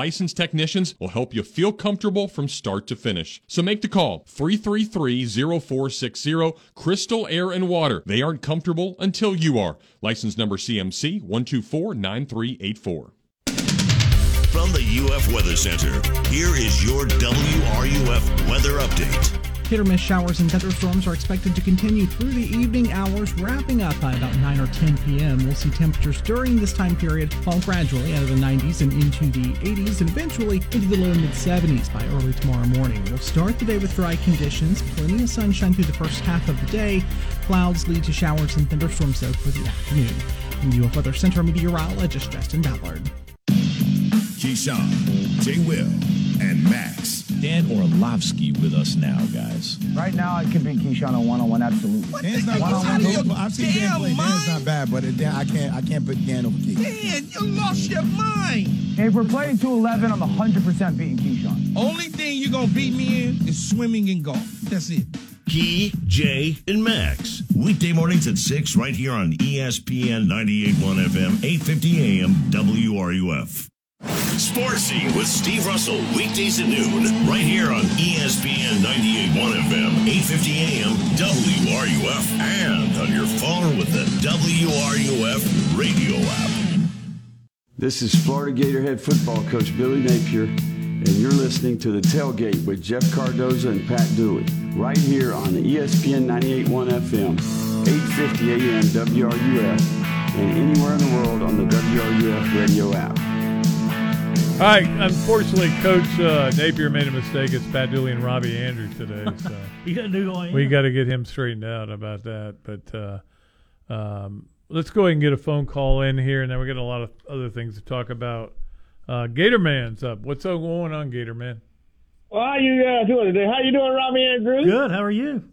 licensed technicians will help you feel comfortable from start to finish. So make the call 333-0460 Crystal Air and Water. They aren't comfortable until you are. License number CMC 1249384. From the UF Weather Center, here is your WRUF weather update. Hit or miss showers and thunderstorms are expected to continue through the evening hours, wrapping up by about 9 or 10 p.m. We'll see temperatures during this time period fall gradually out of the 90s and into the 80s and eventually into the low mid 70s by early tomorrow morning. We'll start the day with dry conditions, plenty of sunshine through the first half of the day. Clouds lead to showers and thunderstorms though for the afternoon. From the UF Weather Center meteorologist Justin Ballard. Keyshawn, J. Will, and Max. Dan Orlovsky with us now, guys. Right now, it could be Keyshawn on one on one. Absolutely. Dan's not One-on-one. good. I've seen Dan play. Dan's not bad, but Dan, I can't. I can't put Dan over Key. Dan, you lost your mind. If we're playing 211, I'm 100% beating Keyshawn. Only thing you're gonna beat me in is swimming and golf. That's it. Key, Jay, and Max. Weekday mornings at 6 right here on ESPN 98.1 FM, 850 AM, WRUF. Sports Scene with Steve Russell, weekdays at noon, right here on ESPN 98.1 FM, 850 AM, WRUF, and on your phone with the WRUF radio app. This is Florida Gator head football coach Billy Napier, and you're listening to The Tailgate with Jeff Cardozo and Pat Dooley, right here on the ESPN 98.1 FM, 850 AM WRUF, and anywhere in the world on the WRUF radio app. All right, unfortunately, Coach uh, Napier made a mistake. It's Pat Dooley and Robbie Andrews today. So He doesn't do all we got to get him straightened out about that. But uh, um, let's go ahead and get a phone call in here, and then we got a lot of other things to talk about Uh, Gatorman's up. What's going on, Gatorman? Well, how you uh, doing today? How you doing, Robbie Andrews? Good. How are you?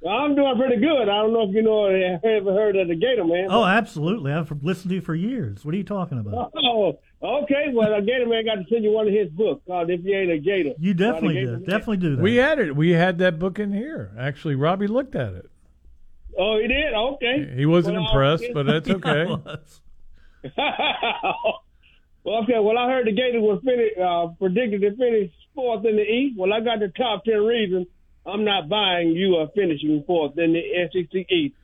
Well, I'm doing pretty good. I don't know if you know or ever heard of the Gator Man. Oh, absolutely. I've listened to you for years. What are you talking about? Oh, okay. Well, the Gator Man got to send you one of his books called "If You Ain't a Gator." You definitely Gator do. Man. Definitely do that. We had it. We had that book in here. Actually, Robbie looked at it. Oh, he did. Okay. He wasn't Well, impressed, I- but that's okay. well, okay. Well, I heard the Gators were finish, uh, predicted to finish fourth in the East. Well, I got the top ten reasons I'm not buying you are finishing fourth in the SEC East.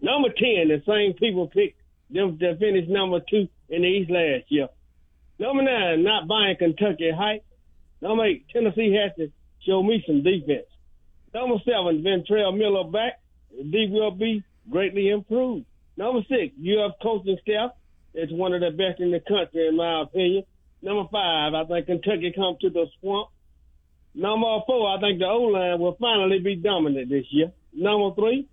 Number ten, the same people picked them to finish number two in the East last year. Number nine, not buying Kentucky height. Number eight, Tennessee has to show me some defense. Number seven, Ventrell Miller back. D will be greatly improved. Number six, you have coaching staff. It's one of the best in the country, in my opinion. Number five, I think Kentucky come to the swamp. Number four, I think the O line will finally be dominant this year. Number three,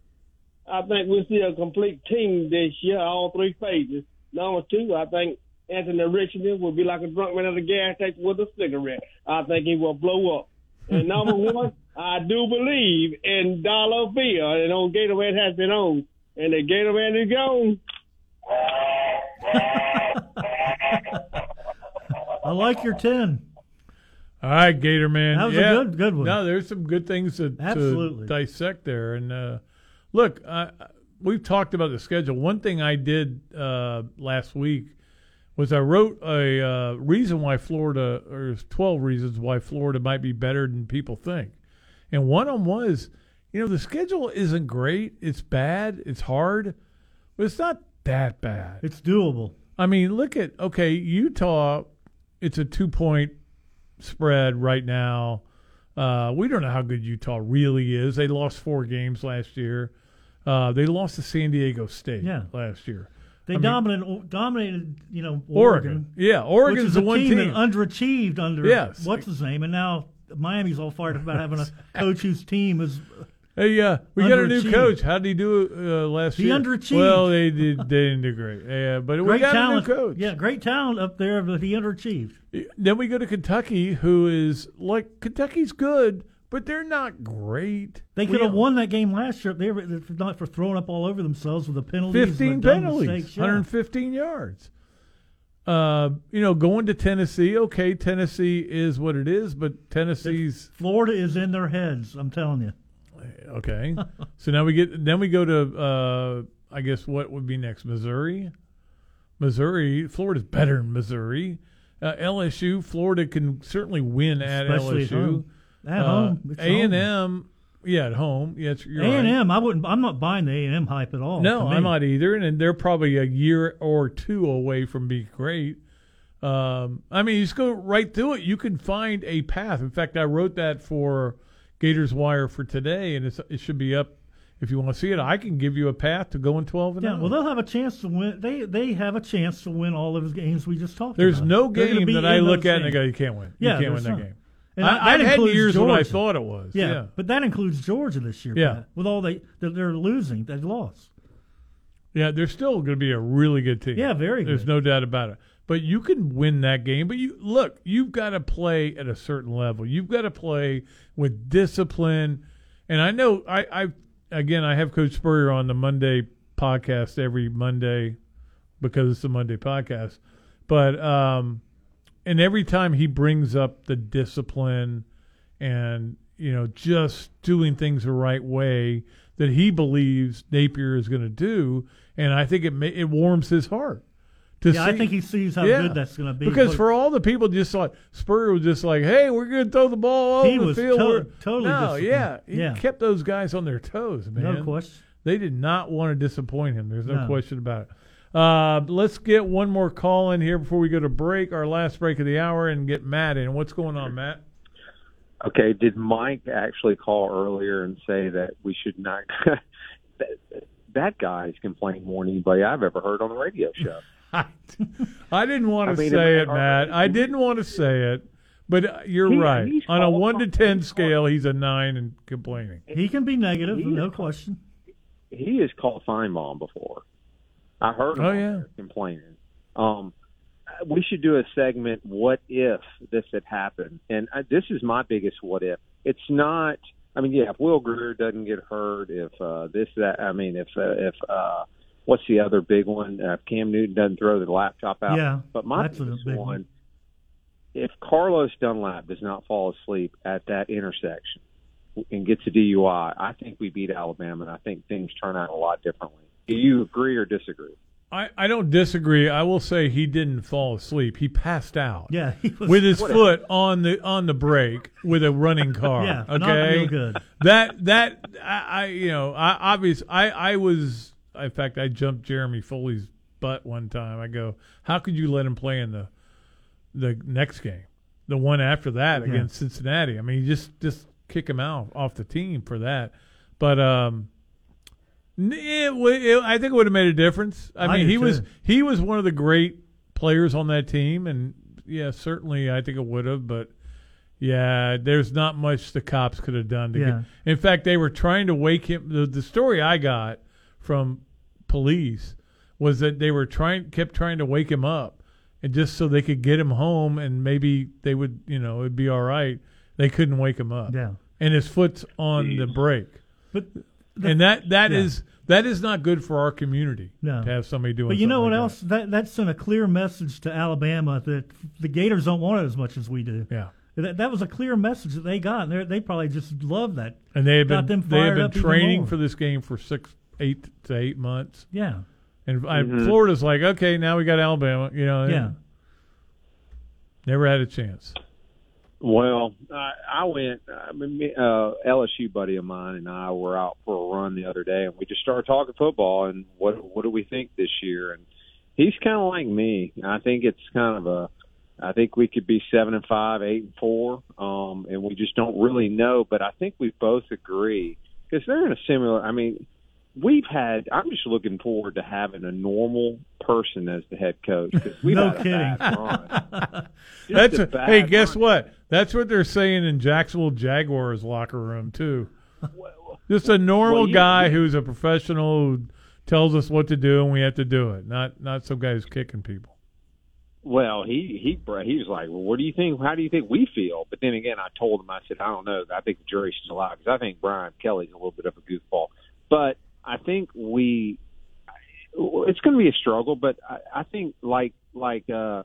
I think we'll see a complete team this year, all three phases. Number two, I think Anthony Richardson will be like a drunk man at a gas station with a cigarette. I think he will blow up. And number one, I do believe in Dollar Bill, and on Gatorade has been on, and the Gatorade is gone. I like your ten. All right, Gator Man. That was a good- good one. No, there's some good things to, to Absolutely. dissect there. And uh, look, I, I- we've talked about the schedule. One thing I did uh, last week was I wrote a uh, reason why Florida, or there's 12 reasons why Florida might be better than people think. And one of them was, you know, the schedule isn't great. It's bad. It's hard, but it's not that bad. It's doable. I mean, look at okay, Utah. It's a two point spread right now. Uh, we don't know how good Utah really is. They lost four games last year. Uh, they lost to San Diego State Yeah. last year. They I mean, dominated, dominated, you know, Oregon. Oregon. Yeah, Oregon's is the one team, team. that underachieved under Yes. what's his name, and now Miami's all fired up about having a coach whose team is. Hey, uh, we got a new coach. How did he do uh, last He year? underachieved. Well, they did. They didn't do great. Yeah, but we Great got talent, a new coach. yeah, great talent up there, but he underachieved. Then we go to Kentucky, who is like Kentucky's good, but they're not great. They could have won that game last year. if They were if not for throwing up all over themselves with the penalties. 15 penalties. Yeah. 115 yards. Uh, you know, going to Tennessee, okay, Tennessee is what it is, but Tennessee's Florida is in their heads. I'm telling you. okay. so now we get then we go to uh, I guess what would be next? Missouri, Missouri. Florida's better than Missouri. Uh, LSU, Florida can certainly win at Especially at LSU. home. At Uh, home. A and M, yeah, at home. Yes, you're A and. M, I wouldn't. I'm not buying the A and M hype at all. No. I'm not either, and they're probably a year or two away from being great. Um, I mean, you just go right through it. You can find a path. In fact, I wrote that for Gators Wire for today, and it's, it should be up if you want to see it. I can give you a path to going 12 and Yeah, 0. well, they'll have a chance to win. They they have a chance to win all of the games we just talked about. There's about. no game that I look those at and I go, you can't win. Yeah, you can't win that game. And I, that I've had years when I thought it was. Yeah, yeah. but that includes Georgia this year. Yeah. Pat, with all they that they're losing, they've lost. Yeah, they're still going to be a really good team. Yeah, very There's good. no doubt about it. But you can win that game. But you look, you've got to play at a certain level. You've got to play with discipline. And I know I, I again I have Coach Spurrier on the Monday podcast every Monday because it's the Monday podcast. But um and every time he brings up the discipline and you know just doing things the right way that he believes Napier is going to do, and I think it ma- it warms his heart. To Yeah, I think he sees how Yeah. good that's going to be. Because But for all the people just like Spurrier was just like, "Hey, we're going to throw the ball all over the field." to- totally no, yeah, he Yeah. kept those guys on their toes, man. No question. They did not want to disappoint him. There's no, No. question about it. Uh, let's get one more call in here before we go to break, our last break of the hour, and get Matt in. What's going on, Matt? Okay, did Mike actually call earlier and say that we should not? that, that guy's complaining more than anybody I've ever heard on the radio show. I didn't want I to mean, say it, Matt. I didn't want to say it, but uh, you're He- right. On a one to ten scale, he's a nine and complaining. He can be negative, He no is- question. He has called fine mom before. I heard him Oh, yeah. complaining. Um, we should do a segment. What if this had happened? And uh, this is my biggest what if. It's not. I mean, yeah, if Will Grier doesn't get hurt, if uh, this that, I mean, if uh, if uh, what's the other big one? Uh, if Cam Newton doesn't throw the laptop out. Yeah, but my biggest big one. one. If Carlos Dunlap does not fall asleep at that intersection and gets a DUI, I think we beat Alabama, and I think things turn out a lot differently. Do you agree or disagree? I, I don't disagree. I will say he didn't fall asleep. He passed out. Yeah, he was- with his Whatever. foot on the on the brake with a running car. Yeah, okay, not real good. That that I, I you know I obvious I I was in fact I jumped Jeremy Foley's butt one time. I go, how could you let him play in the the next game, the one after that Yeah. against Cincinnati? I mean, you just just kick him out off the team for that. But um, n- it, it, I think it would have made a difference. I, I mean, do he was he was one of the great players on that team, and yeah, certainly I think it would have. But yeah, there's not much the cops could have done to Yeah. get. In fact, they were trying to wake him. The, the story I got from police was that they were trying kept trying to wake him up, and just so they could get him home, and maybe they would, you know, it'd be all right. They couldn't wake him up. Yeah. and his foot's on the brake. But the- and that that yeah. is that is not good for our community No. to have somebody doing. But you know what like else? That that sent a clear message to Alabama that the Gators don't want it as much as we do. Yeah. That, that was a clear message that they got, and they they probably just love that. that. And they have got been they have been training for this game for six, eight to eight months. Yeah. And I, Mhm. Florida's like, okay, now we got Alabama. You know, Yeah. never had a chance. Well, I, I went. I mean, me- uh, LSU buddy of mine and I were out for a run the other day, and we just started talking football and what what do we think this year? And he's kind of like me. I think it's kind of a. I think we could be seven and five, eight and four, um, and we just don't really know. But I think we both agree because they're in a similar. I mean, we've had. I'm just looking forward to having a normal person as the head coach we've No kidding. run. That's a a, hey, guess what? That's what they're saying in Jacksonville Jaguars locker room too. Just a normal well, you- guy who's a professional who tells us what to do and we have to do it. Not not some guy who's kicking people. Well, he he he was like, "Well, what do you think? How do you think we feel?" But then again, I told him, I said, "I don't know. I think the jury's still out because I think Brian Kelly's a little bit of a goofball." But I think we, it's going to be a struggle. But I, I think, like like uh,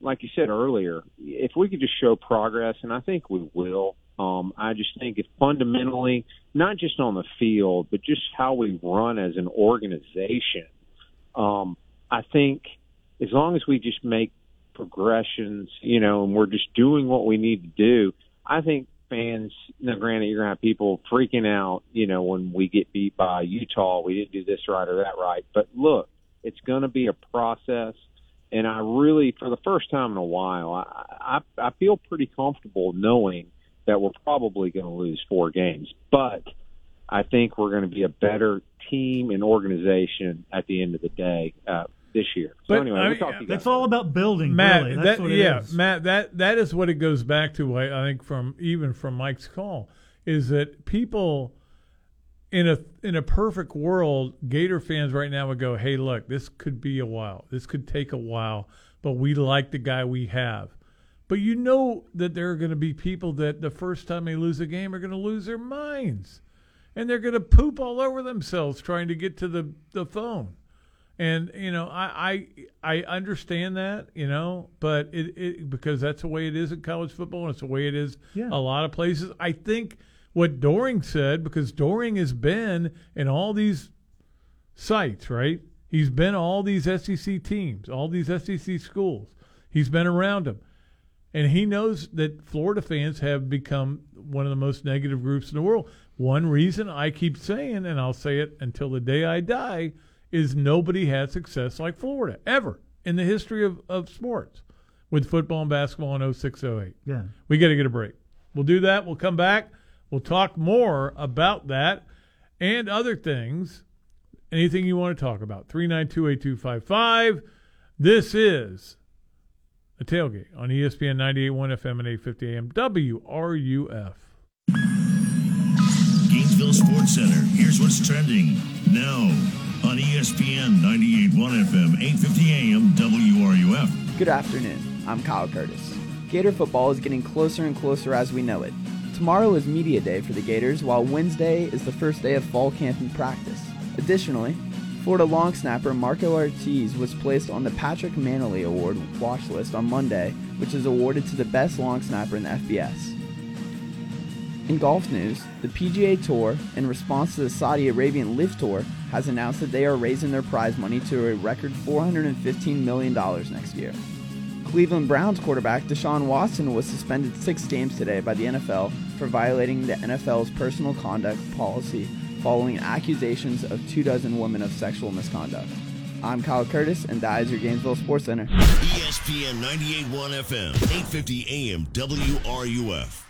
like you said earlier, if we could just show progress, and I think we will. Um, I just think if fundamentally, not just on the field, but just how we run as an organization, um, I think as long as we just make progressions, you know, and we're just doing what we need to do, I think fans, now granted, you're going to have people freaking out, you know, when we get beat by Utah, we didn't do this right or that right. But look, it's going to be a process. And I really, for the first time in a while, I, I, I feel pretty comfortable knowing that we're probably going to lose four games. But I think we're going to be a better team and organization at the end of the day uh, this year. So But, anyway, I we'll mean, talk to you guys. It's all about building. Matt, really. that, That's what it yeah, is. Matt, that that is what it goes back to. I, I think from even from Mike's call is that people in a in a perfect world, Gator fans right now would go, "Hey, look, this could be a while. This could take a while, but we like the guy we have." But you know that there are going to be people that the first time they lose a game are going to lose their minds, and they're going to poop all over themselves trying to get to the the phone. And you know, I I, I understand that, you know, but it, it because that's the way it is in college football, and it's the way it is Yeah. a lot of places. I think what Doering said, because Doering has been in all these sites, right? He's been all these SEC teams, all these SEC schools. He's been around them. And he knows that Florida fans have become one of the most negative groups in the world. One reason I keep saying, and I'll say it until the day I die, is nobody had success like Florida ever in the history of, of sports with football and basketball in 06 08. Yeah. We got to get a break. We'll do that. We'll come back. We'll talk more about that and other things. Anything you want to talk about. 392 8255. This is the tailgate on ESPN 98.1 FM and 850 AM WRUF. Gainesville Sports Center. Here's what's trending now on ESPN 98.1 FM, 850 AM, WRUF. Good afternoon. I'm Kyle Curtis. Gator football is getting closer and closer as we know it. Tomorrow is media day for the Gators, while Wednesday is the first day of fall camp and practice. Additionally, Florida long snapper Marco Ortiz was placed on the Patrick Mannelly Award watch list on Monday, which is awarded to the best long snapper in the FBS. In golf news, the PGA Tour, in response to the Saudi Arabian LIV Tour, has announced that they are raising their prize money to a record $415 million next year. Cleveland Browns quarterback Deshaun Watson was suspended six games today by the NFL for violating the NFL's personal conduct policy following accusations of two dozen women of sexual misconduct. I'm Kyle Curtis, and that is your Gainesville Sports Center. ESPN 98.1 FM, 850 AM, WRUF.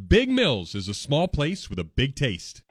Big Mills is a small place with a big taste.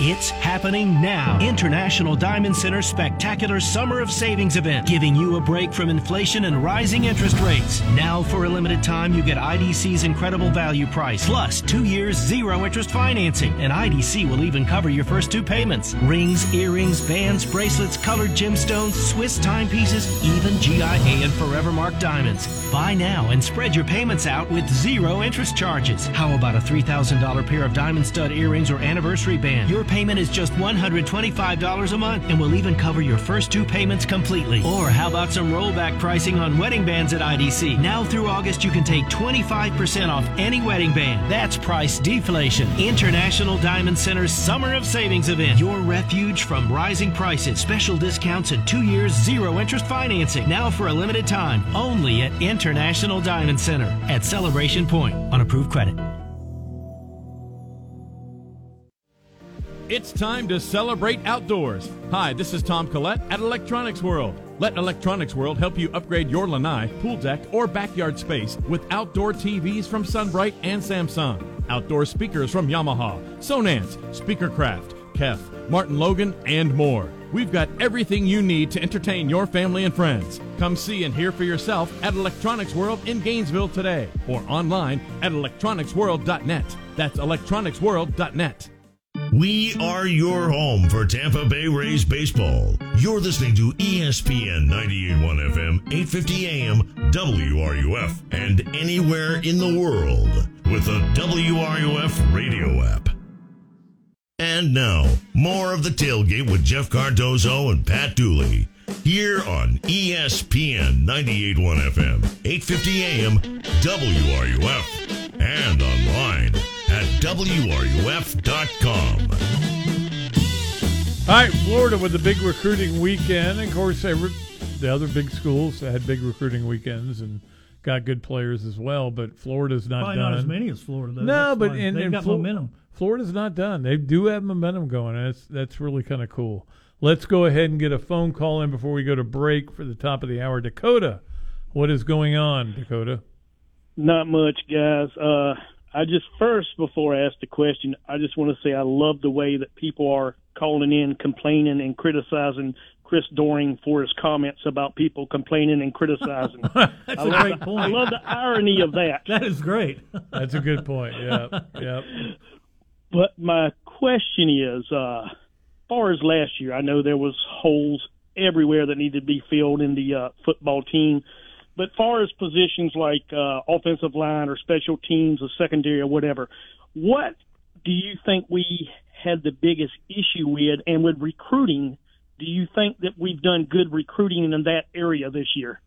It's happening now. International Diamond Center's spectacular Summer of Savings event, giving you a break from inflation and rising interest rates. Now, for a limited time, you get IDC's incredible value price, plus two years zero interest financing. And IDC will even cover your first two payments rings, earrings, bands, bracelets, colored gemstones, Swiss timepieces, even GIA and Forevermark diamonds. Buy now and spread your payments out with zero interest charges. How about a $3,000 pair of diamond stud earrings or anniversary band? Your payment is just $125 a month and will even cover your first two payments completely. Or how about some rollback pricing on wedding bands at IDC? Now through August, you can take 25% off any wedding band. That's price deflation. International Diamond Center's Summer of Savings event. Your refuge from rising prices, special discounts, and two years zero interest financing. Now for a limited time, only at International Diamond Center at Celebration Point on approved credit. It's time to celebrate outdoors. Hi, this is Tom Collette at Electronics World. Let Electronics World help you upgrade your lanai, pool deck, or backyard space with outdoor TVs from SunBrite and Samsung, outdoor speakers from Yamaha, Sonance, Speakercraft, Kef, Martin Logan, and more. We've got everything you need to entertain your family and friends. Come see and hear for yourself at Electronics World in Gainesville today or online at electronicsworld.net. That's electronicsworld.net. We are your home for Tampa Bay Rays baseball. You're listening to ESPN 98.1 FM, 850 AM, WRUF, and anywhere in the world with the WRUF radio app. And now, more of the tailgate with Jeff Cardozo and Pat Dooley. Here on ESPN 98.1 FM, 850 AM, WRUF, and online at WRUF.com. All right, Florida with a big recruiting weekend. Of course, they re- the other big schools had big recruiting weekends and got good players as well. But Florida's not Probably done. not as many as Florida. Though. No, That's but in, they've in got Flo- momentum. Florida's not done. They do have momentum going, and that's that's really kind of cool. Let's go ahead and get a phone call in before we go to break for the top of the hour. Dakota, what is going on, Dakota? Not much, guys. Uh, I just first, before I ask the question, I just want to say I love the way that people are calling in, complaining, and criticizing Chris Doering for his comments about people complaining and criticizing. That's I a love great the, point. I love the irony of that. That is great. That's a good point. Yeah, yep. But my question is, uh, far as last year, I know there was holes everywhere that needed to be filled in the uh, football team. But far as positions like uh, offensive line or special teams or secondary or whatever, what do you think we had the biggest issue with? And with recruiting, do you think that we've done good recruiting in that area this year?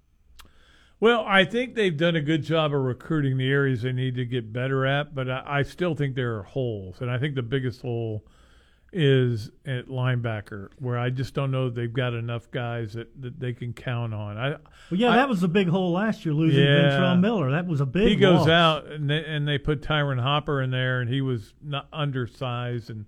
Well, I think they've done a good job of recruiting the areas they need to get better at, but I, I still think there are holes, and I think the biggest hole is at linebacker, where I just don't know they've got enough guys that, that they can count on. I Well, yeah, I- that was a big hole last year, losing Yeah. Ventrell Miller. That was a big. Hole. He goes loss. out and they, and they put Ty'Ron Hopper in there and he was not undersized and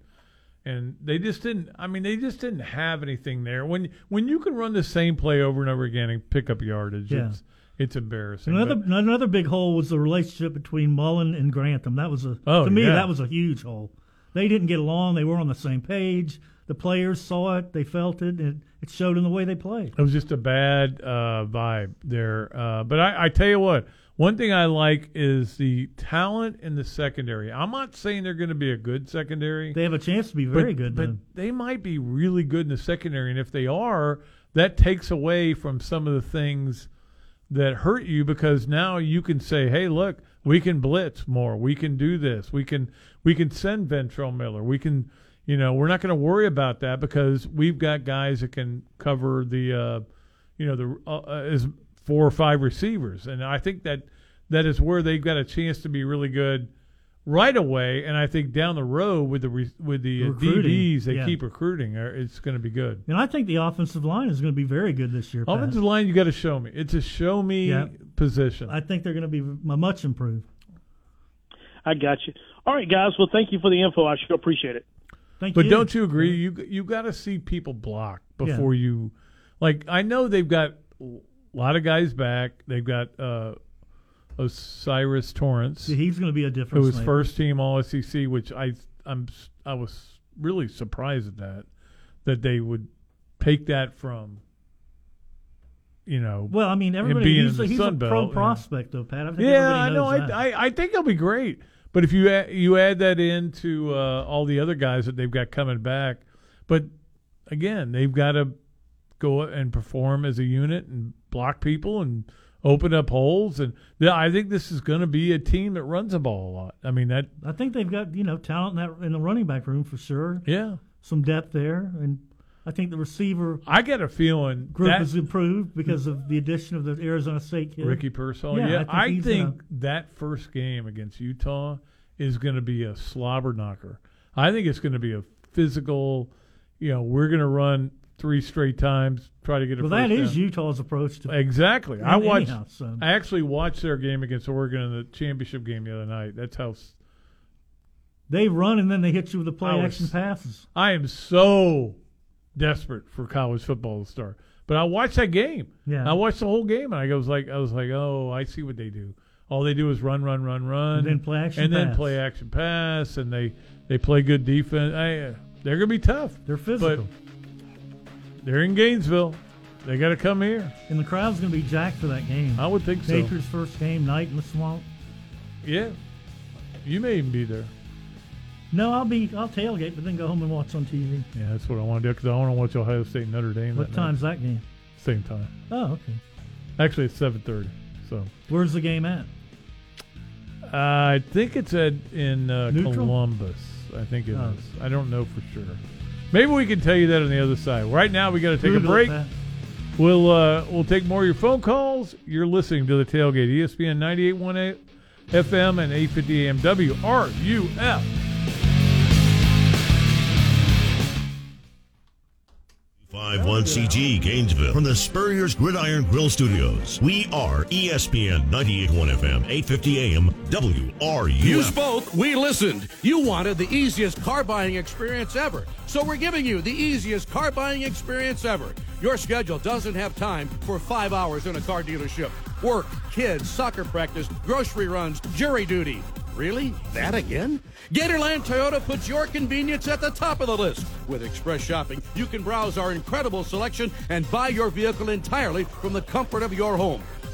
and they just didn't I mean they just didn't have anything there when when you can run the same play over and over again and pick up yardage Yeah. it's It's embarrassing. Another but- another big hole was the relationship between Mullen and Grantham. That was a Oh, to me yeah. that was a huge hole. They didn't get along. They weren't on the same page. The players saw it. They felt it. And it showed in the way they played. It was just a bad uh, vibe there. Uh, but I, I tell you what, one thing I like is the talent in the secondary. I'm not saying they're going to be a good secondary. They have a chance to be very but, good. But then. they might be really good in the secondary, and if they are, that takes away from some of the things that hurt you because now you can say, "Hey, look, we can blitz more. We can do this. We can we can send Ventrell Miller. We can, you know, we're not going to worry about that because we've got guys that can cover the, uh, you know, the uh, uh, is four or five receivers, and I think that that is where they've got a chance to be really good." Right away, and I think down the road with the re, with the uh, Recruiting, DBs, they yeah. keep recruiting. uh, It's going to be good. And I think the offensive line is going to be very good this year. Pat. Offensive line, you got to show me. It's a show me Yeah. position. I think they're going to be much improved. I got you. All right, guys. Well, thank you for the info. I sure appreciate it. Thank but don't you agree? You you got to see people block before you. Like I know they've got a lot of guys back. They've got uh, O'Cyrus Torrence. Yeah, he's going to be a who difference was maker. first team All SEC, which I I'm I was really surprised at that that they would take that from. You know, Well, I mean, everybody being he's, in a, he's a Sun pro Belt, yeah. prospect, though, Pat. I think yeah, I know. I, that. I I think he'll be great. But if you add, you add that into uh, all the other guys that they've got coming back, but again, they've got to go and perform as a unit and block people and open up holes. And yeah, I think this is going to be a team that runs the ball a lot. I mean that. I think they've got you know talent in that in the running back room for sure. Yeah, some depth there, and I think the receiver I get a feeling group that has improved because of the addition of the Arizona State kid, Ricky Pearsall. Yeah, Yeah, I I think, think, gonna- that first game against Utah is going to be a slobber knocker. I think it's going to be a physical. You know, we're going to run three straight times, try to get a. Well, that is down. Utah's approach to Exactly. I Anyhow, watched. so. I actually watched their game against Oregon in the championship game the other night. That's how. They run and then they hit you with the play was- action passes. I am so desperate for college football to start. But I watched that game. Yeah. I watched the whole game, and I was like, I was like, oh, I see what they do. All they do is run, run, run, run, And then play action and then play action pass, and they they play good defense. I, uh, they're gonna be tough. They're physical. They're in Gainesville. They got to come here. And the crowd's going to be jacked for that game. I would think so. Patriots' first game, night in the swamp. Yeah, you may even be there. No, I'll be. I'll tailgate, but then go home and watch on TV. Yeah, that's what I want to do because I want to watch Ohio State and Notre Dame. What that time's night. that game? Same time. Oh, okay. Actually, it's seven thirty. So Where's the game at? I think it's at in uh, Columbus. I think it is. Oh. I don't know for sure. Maybe we can tell you that on the other side. Right now, we got to take a Google it, break. Pat. We'll uh, we'll take more of your phone calls. You're listening to the tailgate, ESPN 98.18 FM and 850 AM WRUF. Five one CG Gainesville from the Spurrier's Gridiron Grill Studios. We are ESPN 98.1 FM, 850 AM, WRUF. You spoke, we listened. You wanted the easiest car buying experience ever. So we're giving you the easiest car buying experience ever. Your schedule doesn't have time for five hours in a car dealership. Work, kids, soccer practice, grocery runs, jury duty. Really? That again? Gatorland Toyota puts your convenience at the top of the list. With Express Shopping, you can browse our incredible selection and buy your vehicle entirely from the comfort of your home.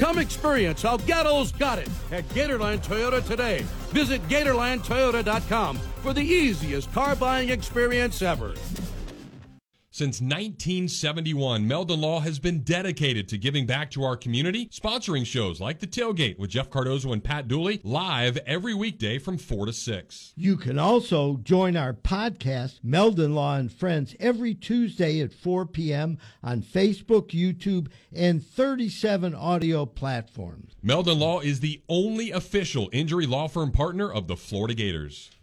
Come experience how Gatto's got it at Gatorland Toyota today. Visit GatorlandToyota.com for the easiest car buying experience ever. Since 1971, Meldon Law has been dedicated to giving back to our community, sponsoring shows like The Tailgate with Jeff Cardozo and Pat Dooley live every weekday from 4 to 6. You can also join our podcast, Meldon Law and Friends, every Tuesday at 4 p.m. on Facebook, YouTube, and 37 audio platforms. Meldon Law is the only official injury law firm partner of the Florida Gators.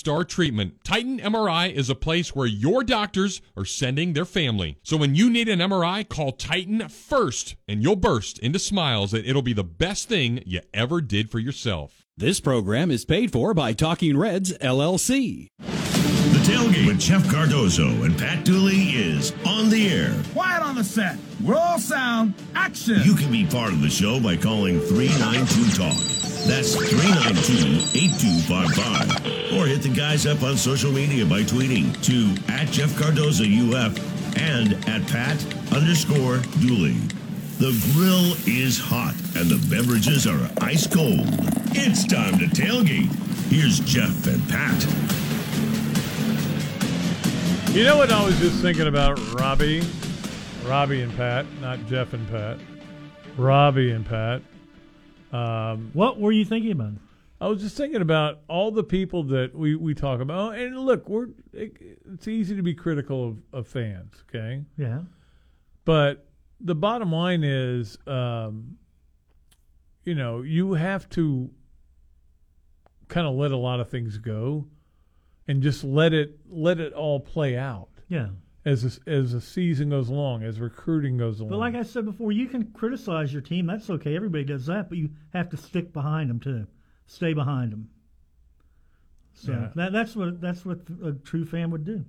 star treatment. Titan MRI is a place where your doctors are sending their family. So when you need an MRI, call Titan first and you'll burst into smiles that it'll be the best thing you ever did for yourself. This program is paid for by Talking Reds LLC. Tailgate with Jeff Cardozo and Pat Dooley is on the air. Quiet on the set. We're all sound. Action. You can be part of the show by calling 392 Talk. That's 392 8255. Or hit the guys up on social media by tweeting to at Jeff Cardozo UF and at Pat underscore Dooley. The grill is hot and the beverages are ice cold. It's time to tailgate. Here's Jeff and Pat. You know what I was just thinking about Robbie? Robbie and Pat, not Jeff and Pat. Robbie and Pat. Um, what were you thinking about? I was just thinking about all the people that we, we talk about. And look, we're it, it's easy to be critical of, of fans, okay? Yeah. But the bottom line is, um, you know, you have to kind of let a lot of things go, and just let it let it all play out. Yeah. As the, as the season goes along, as recruiting goes along. But like I said before, you can criticize your team. That's okay. Everybody does that, but you have to stick behind them too. Stay behind them. So Yeah. that, that's what that's what a true fan would do.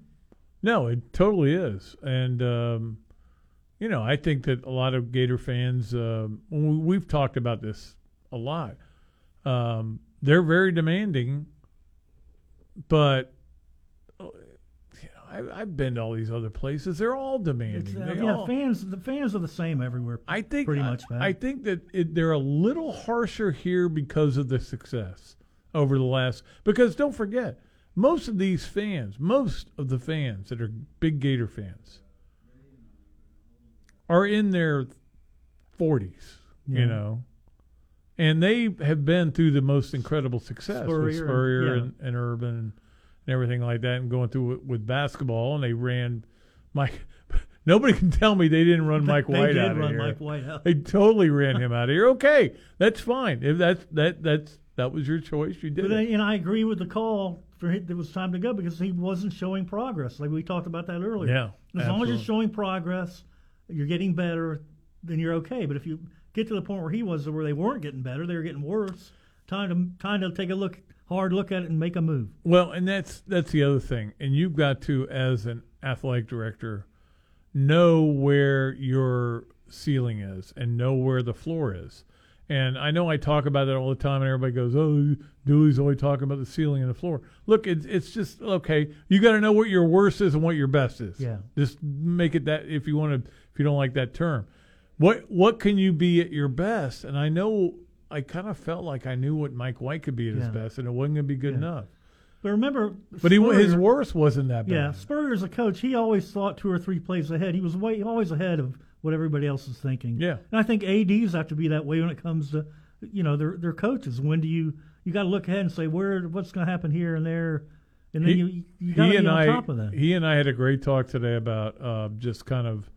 No, it totally is, and um, you know, I think that a lot of Gator fans, um, we- we've talked about this a lot. Um, they're very demanding, but you know, I, I've been to all these other places. They're all demanding. Uh, They yeah, all- fans. The fans are the same everywhere. I think pretty much. I. I think that it, they're a little harsher here because of the success over the last. Because don't forget, most of these fans, most of the fans that are big Gator fans, are in their forties. Yeah. You know. And they have been through the most incredible success with Spurrier, Spurrier yeah. and, and Urban and everything like that, and going through it with basketball. And they ran Mike. Nobody can tell me they didn't run Mike They White out of run here. Mike White out. They totally ran him out of here. Okay, that's fine. If that's that that's that was your choice, you did But uh, it. And I agree with the call for it. It was time to go because he wasn't showing progress. Like we talked about that earlier. Yeah, As long as you're showing progress, you're getting better, then you're okay. But if you get to the point where he was, where they weren't getting better, they were getting worse. Time to time to take a look, hard look at it, and make a move. Well, and that's that's the other thing. And you've got to, as an athletic director, know where your ceiling is and know where the floor is. And I know I talk about that all the time, and everybody goes, "Oh, Dooley's only talking about the ceiling and the floor." Look, it's it's just okay. You got to know what your worst is and what your best is. Yeah. Just make it that if you want to, if you don't like that term, what what can you be at your best? And I know I kind of felt like I knew what Mike White could be at his Yeah. best, and it wasn't going to be good Yeah. enough. But remember, But he his Spurrier- worst wasn't that bad. Yeah, Spurrier's a coach. He always thought two or three plays ahead. He was way always ahead of what everybody else is thinking. Yeah. and I think ads have to be that way when it comes to, you know, their their coaches. When do you you got to look ahead and say where what's going to happen here and there, and then He- you you got to be on I, top of that. He and I had a great talk today about uh, just kind of,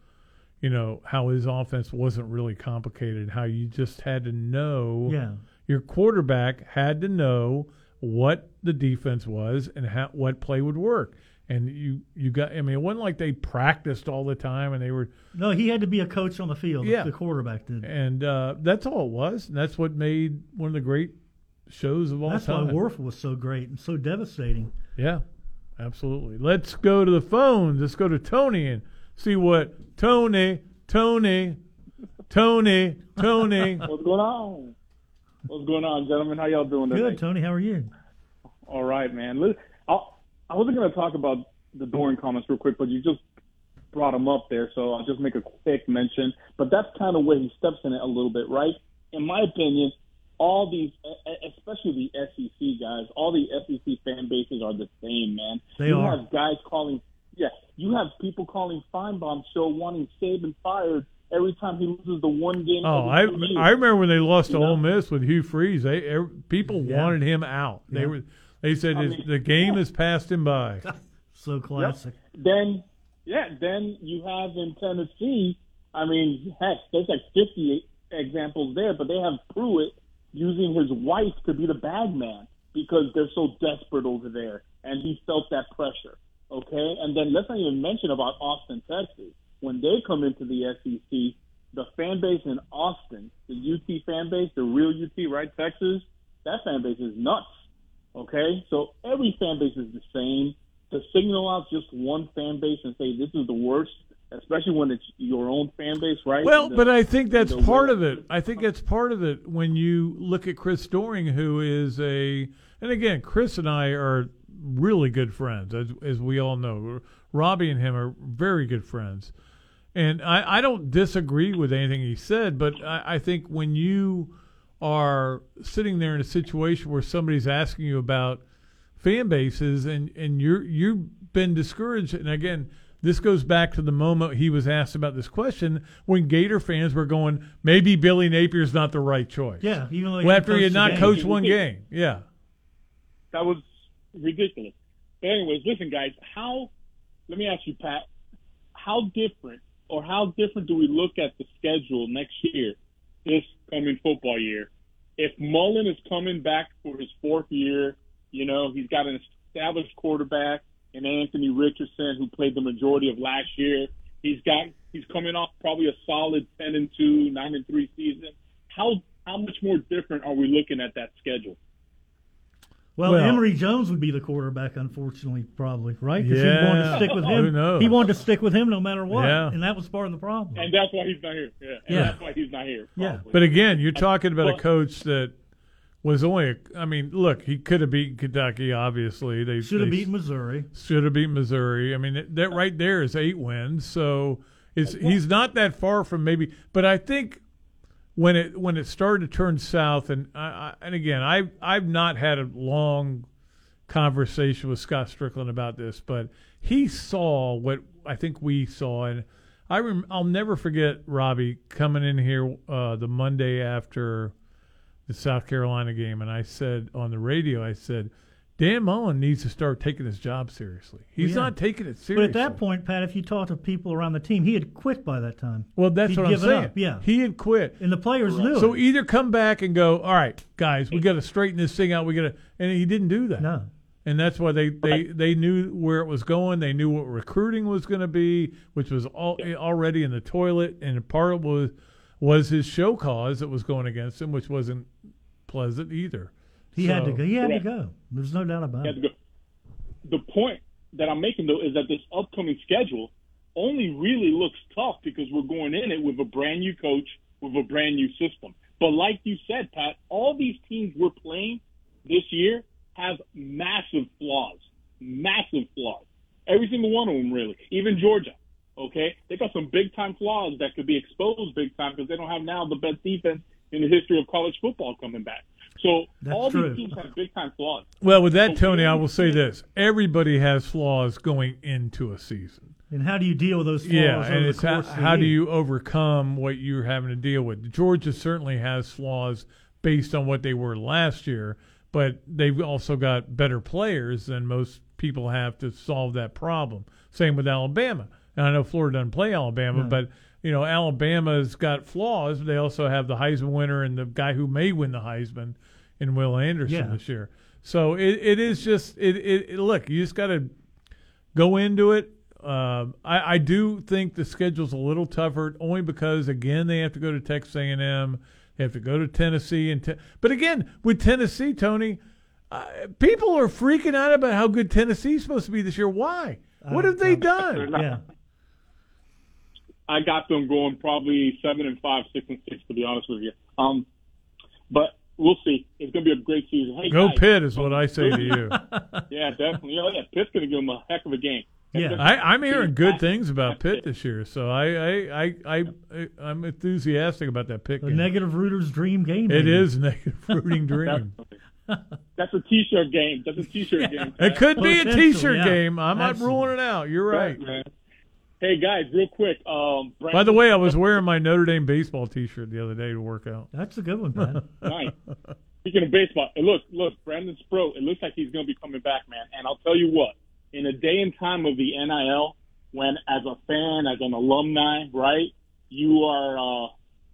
you know, how his offense wasn't really complicated. How you just had to know. Yeah. Your quarterback had to know what the defense was and how what play would work. And you you got. I mean, it wasn't like they practiced all the time and they were. No, he had to be a coach on the field. Yeah. the quarterback did. And uh, that's all it was. And that's what made one of the great shows of all That's time. why Wuerffel was so great and so devastating. Yeah, absolutely. Let's go to the phones. Let's go to Tony and see what Tony Tony, Tony, Tony. What's going on? What's going on, gentlemen? How y'all doing today? Good, Tony. How are you? All right, man. Li- I'll, I wasn't going to talk about the Doering comments real quick, but you just brought them up there, so I'll just make a quick mention. But that's kind of where he steps in it a little bit, right? In my opinion, all these, especially the SEC guys, all the SEC fan bases are the same, man. They you are. have guys calling, yeah, you have people calling Finebaum show wanting Saban fired every time he loses the one game. Oh, I years. I remember when they lost You to know? Ole Miss with Hugh Freeze. They er, people Yeah. wanted him out. They were they said I mean, the game has passed him by. So classic. Then, yeah, then you have in Tennessee. I mean, heck, there's like 50 examples there, but they have Pruitt using his wife to be the bag man because they're so desperate over there, and he felt that pressure. Okay, and then let's not even mention about Austin, Texas. When they come into the SEC, the fan base in Austin, the UT fan base, the real UT, right, Texas, that fan base is nuts. Okay, so every fan base is the same. To signal out just one fan base and say this is the worst, especially when it's your own fan base, right? Well, The- but I think that's part way- of it. I think that's part of it when you look at Chris Doering, who is a, and again, Chris and I are really good friends, as as we all know. Robbie and him are very good friends, and I, I don't disagree with anything he said, but I, I think when you are sitting there in a situation where somebody's asking you about fan bases and and you're you've been discouraged and again this goes back to the moment he was asked about this question when Gator fans were going maybe Billy Napier's not the right choice. Yeah, even though well, after he had not coached one game. Yeah. that was ridiculous. But anyways, listen, guys. How? Let me ask you, Pat. How different, or how different do we look at the schedule next year, this coming football year? If Mullen is coming back for his fourth year, you know he's got an established quarterback and Anthony Richardson, who played the majority of last year. He's got he's coming off probably a solid ten and two, nine and three season. How how much more different are we looking at that schedule? Well, Well- Emory Jones would be the quarterback, unfortunately, probably, right? 'Cause he wanted to stick with Who him. knows? He wanted to stick with him no matter what, Yeah. and that was part of the problem. And that's why he's not here. Yeah. And Yeah. that's why he's not here. Yeah. But again, you're talking about a coach that was only a, I mean, look, he could have beaten Kentucky obviously. They Should have they beaten Missouri. Should have beaten Missouri. I mean, that- that right there is eight wins. So it's he's not that far from maybe. But I think when it when it started to turn south, and I, I, and again, I I've not had a long conversation with Scott Stricklin about this, but he saw what I think we saw, and I rem- I'll never forget Robbie coming in here uh, the Monday after the South Carolina game, and I said on the radio, I said. Dan Mullen needs to start taking his job seriously. He's Yeah. not taking it seriously. But seriously. at that point, Pat, if you talk to people around the team, he had quit by that time. Well, that's He'd what I'm saying. Up. Yeah, he had quit, and the players knew So it. either come back and go, all right, guys, we got to straighten this thing out. We got to, and he didn't do that. No, and that's why they they they knew where it was going. They knew what recruiting was going to be, which was all, already in the toilet, and part of it was was his show cause that was going against him, which wasn't pleasant either. He had to go. He had to go. There's no doubt about He it. to go. The point that I'm making though is that this upcoming schedule only really looks tough because we're going in it with a brand new coach with a brand new system. But like you said, Pat, all these teams we're playing this year have massive flaws, massive flaws. Every single one of them, really. Even Georgia. Okay, they got some big time flaws that could be exposed big time because they don't have now the best defense in the history of college football coming back. So That's all true. these teams have big time flaws. Well, with that, Tony, I will say this: everybody has flaws going into a season. And how do you deal with those flaws Yeah, and it's how, course of the how do you overcome what you're having to deal with? Georgia certainly has flaws based on what they were last year, but they've also got better players than most people have to solve that problem. Same with Alabama. And I know Florida doesn't play Alabama, No. but you know Alabama's got flaws. They also have the Heisman winner and the guy who may win the Heisman in Will Anderson Yeah. this year. So it, it is just it, it, it look you just got to go into it. Um, I, I do think the schedule's a little tougher, only because again they have to go to Texas A&M, they have to go to Tennessee, and te- but again with Tennessee, Tony, uh, people are freaking out about how good Tennessee's supposed to be this year. Why? What have they done? Yeah. I got them going probably seven and five, six and six, to be honest with you. Um, but we'll see. It's going to be a great season. Hey, Go guys, Pitt is what I say to you. yeah, definitely. Yeah, yeah. Pitt's going to give them a heck of a game. I, I'm hearing good things about Pitt this year, so I I, I, I, I'm enthusiastic about that Pitt The game. negative rooter's dream game. It maybe. is negative rooting dream. That's a T-shirt game. That's a T-shirt game. It could be a Potential, T-shirt yeah. game. I'm not ruling it out. You're right. man. Hey guys, real quick. Um, By the way, I was wearing my Notre Dame baseball T-shirt the other day to work out. That's a good one, man. nice. Speaking of baseball, look, look, Brandon Sproat. It looks like he's going to be coming back, man. And I'll tell you what, in a day and time of the NIL, when as a fan, as an alumni, right, you are. uh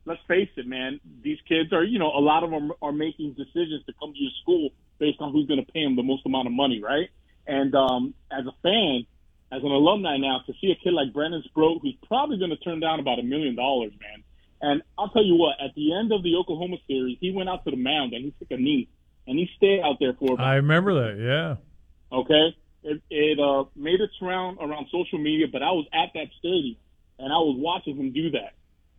Let's face it, man. These kids are, you know, a lot of them are making decisions to come to your school based on who's going to pay them the most amount of money, right? And um as a fan, as an alumni now, to see a kid like Brandon Sproat, who's probably going to turn down about a million dollars, man. And I'll tell you what, at the end of the Oklahoma series, he went out to the mound and he took a knee and he stayed out there for about I remember that. Yeah. Okay, it, it uh, made its round around social media, but I was at that stadium and I was watching him do that.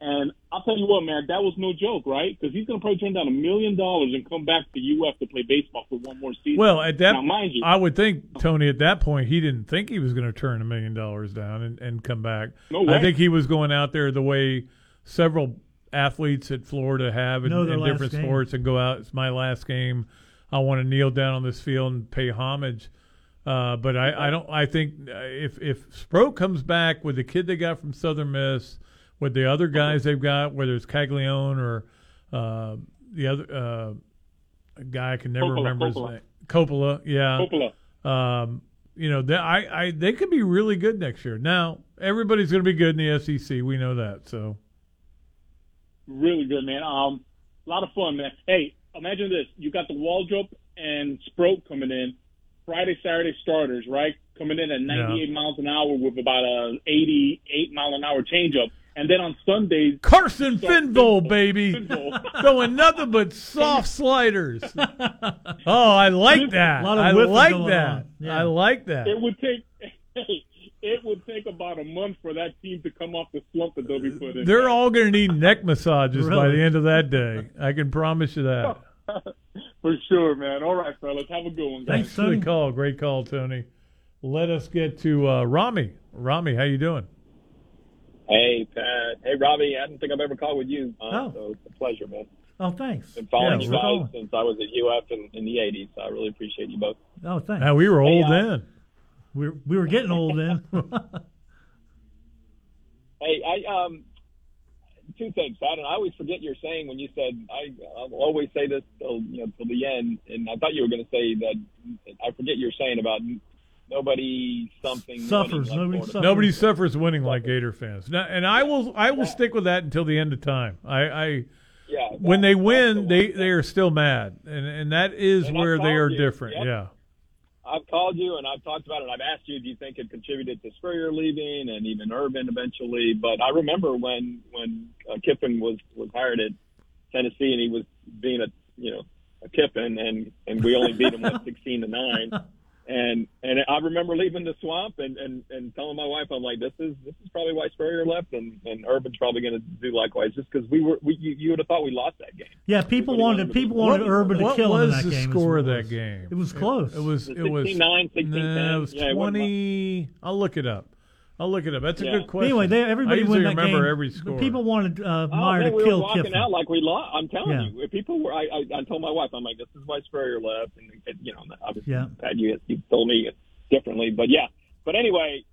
And I'll tell you what, man, that was no joke, right? Because he's going to probably turn down a million dollars and come back to UF to play baseball for one more season. Well, at that, now, mind you, I would think Tony at that point he didn't think he was going to turn a million dollars down and, and come back. No way. I think he was going out there the way several athletes at Florida have in, Know in different game. sports and go out. It's my last game. I want to kneel down on this field and pay homage. Uh, but I, I don't. I think uh, if if Spro comes back with the kid they got from Southern Miss, with the other guys they've got, whether it's Caglione or uh, the other uh, a guy I can never Coppola, remember Coppola. his name. Coppola, yeah. Coppola. Um, you know, they, I, I, they could be really good next year. Now, everybody's going to be good in the SEC. We know that. So, really good, man. Um, a lot of fun, man. Hey, imagine this: you got the Waldrep and Sproat coming in Friday, Saturday starters, right? Coming in at 98 miles an hour with about a 88 mile an hour changeup, and then on Sundays, Carson Finnvold, baby, throwing nothing but soft sliders. Oh, I like that. A lot of I whipping like that. Yeah. I like that. it would take. It would take about a month for that team to come off the slump that they'll be put in. They're all going to need neck massages by the end of that day. I can promise you that. For sure, man. All right, fellas. Have a good one, guys. Thanks for the call. Great call, Tony. Let us get to uh, Rami. Rami, how you doing? Hey, Pat. Hey, Robbie. I don't think I've ever called with you. Uh, Oh. So it's a pleasure, man. Oh, thanks. Been following Yeah, you guys calling. since I was at UF in, in the 80s. So I really appreciate you both. Oh, thanks. Now, we were old uh, then. We were, we were getting old then. Hey, I um, two things, Pat, and I always forget your saying when you said I I'll always say this till you know till the end, and I thought you were going to say that I forget your saying about nobody something Suffers. winning like Nobody suffers. Nobody suffers winning like Gator fans. Now, and I will I will stick with that until the end of time. I, I Yeah, when they win, they they are still mad, and and that is And where they are you. different. Yep. Yeah. I've called you and I've talked about it. I've asked you, do you think it contributed to Spurrier leaving and even Urban eventually? But I remember when when uh, Kiffin was was hired at Tennessee and he was being a you know a Kiffin and and we only beat him with sixteen to nine. And and I remember leaving the swamp and, and, and telling my wife, I'm like, this is this is probably why Spurrier left, and, and Urban's probably going to do likewise, just because we were we you, you would have thought we lost that game. Yeah, people wanted people wanted What- Urban to kill him in was that the game. is score of that game? It was close. It, was. It was 16-9, 16-10. Nah, it was Yeah, it twenty. I'll look it up. I'll look it up. That's a Yeah. good question. Anyway, they, everybody I usually win that remember game. every but score. People wanted uh, Oh, Meyer man, to we kill were walking Kiffin. out like we lost. I'm telling Yeah. you, if people were. I, I I told my wife, I'm like, this is why Spurrier left, and you know, obviously, Yeah. Pat, you you told me differently, but yeah. But anyway,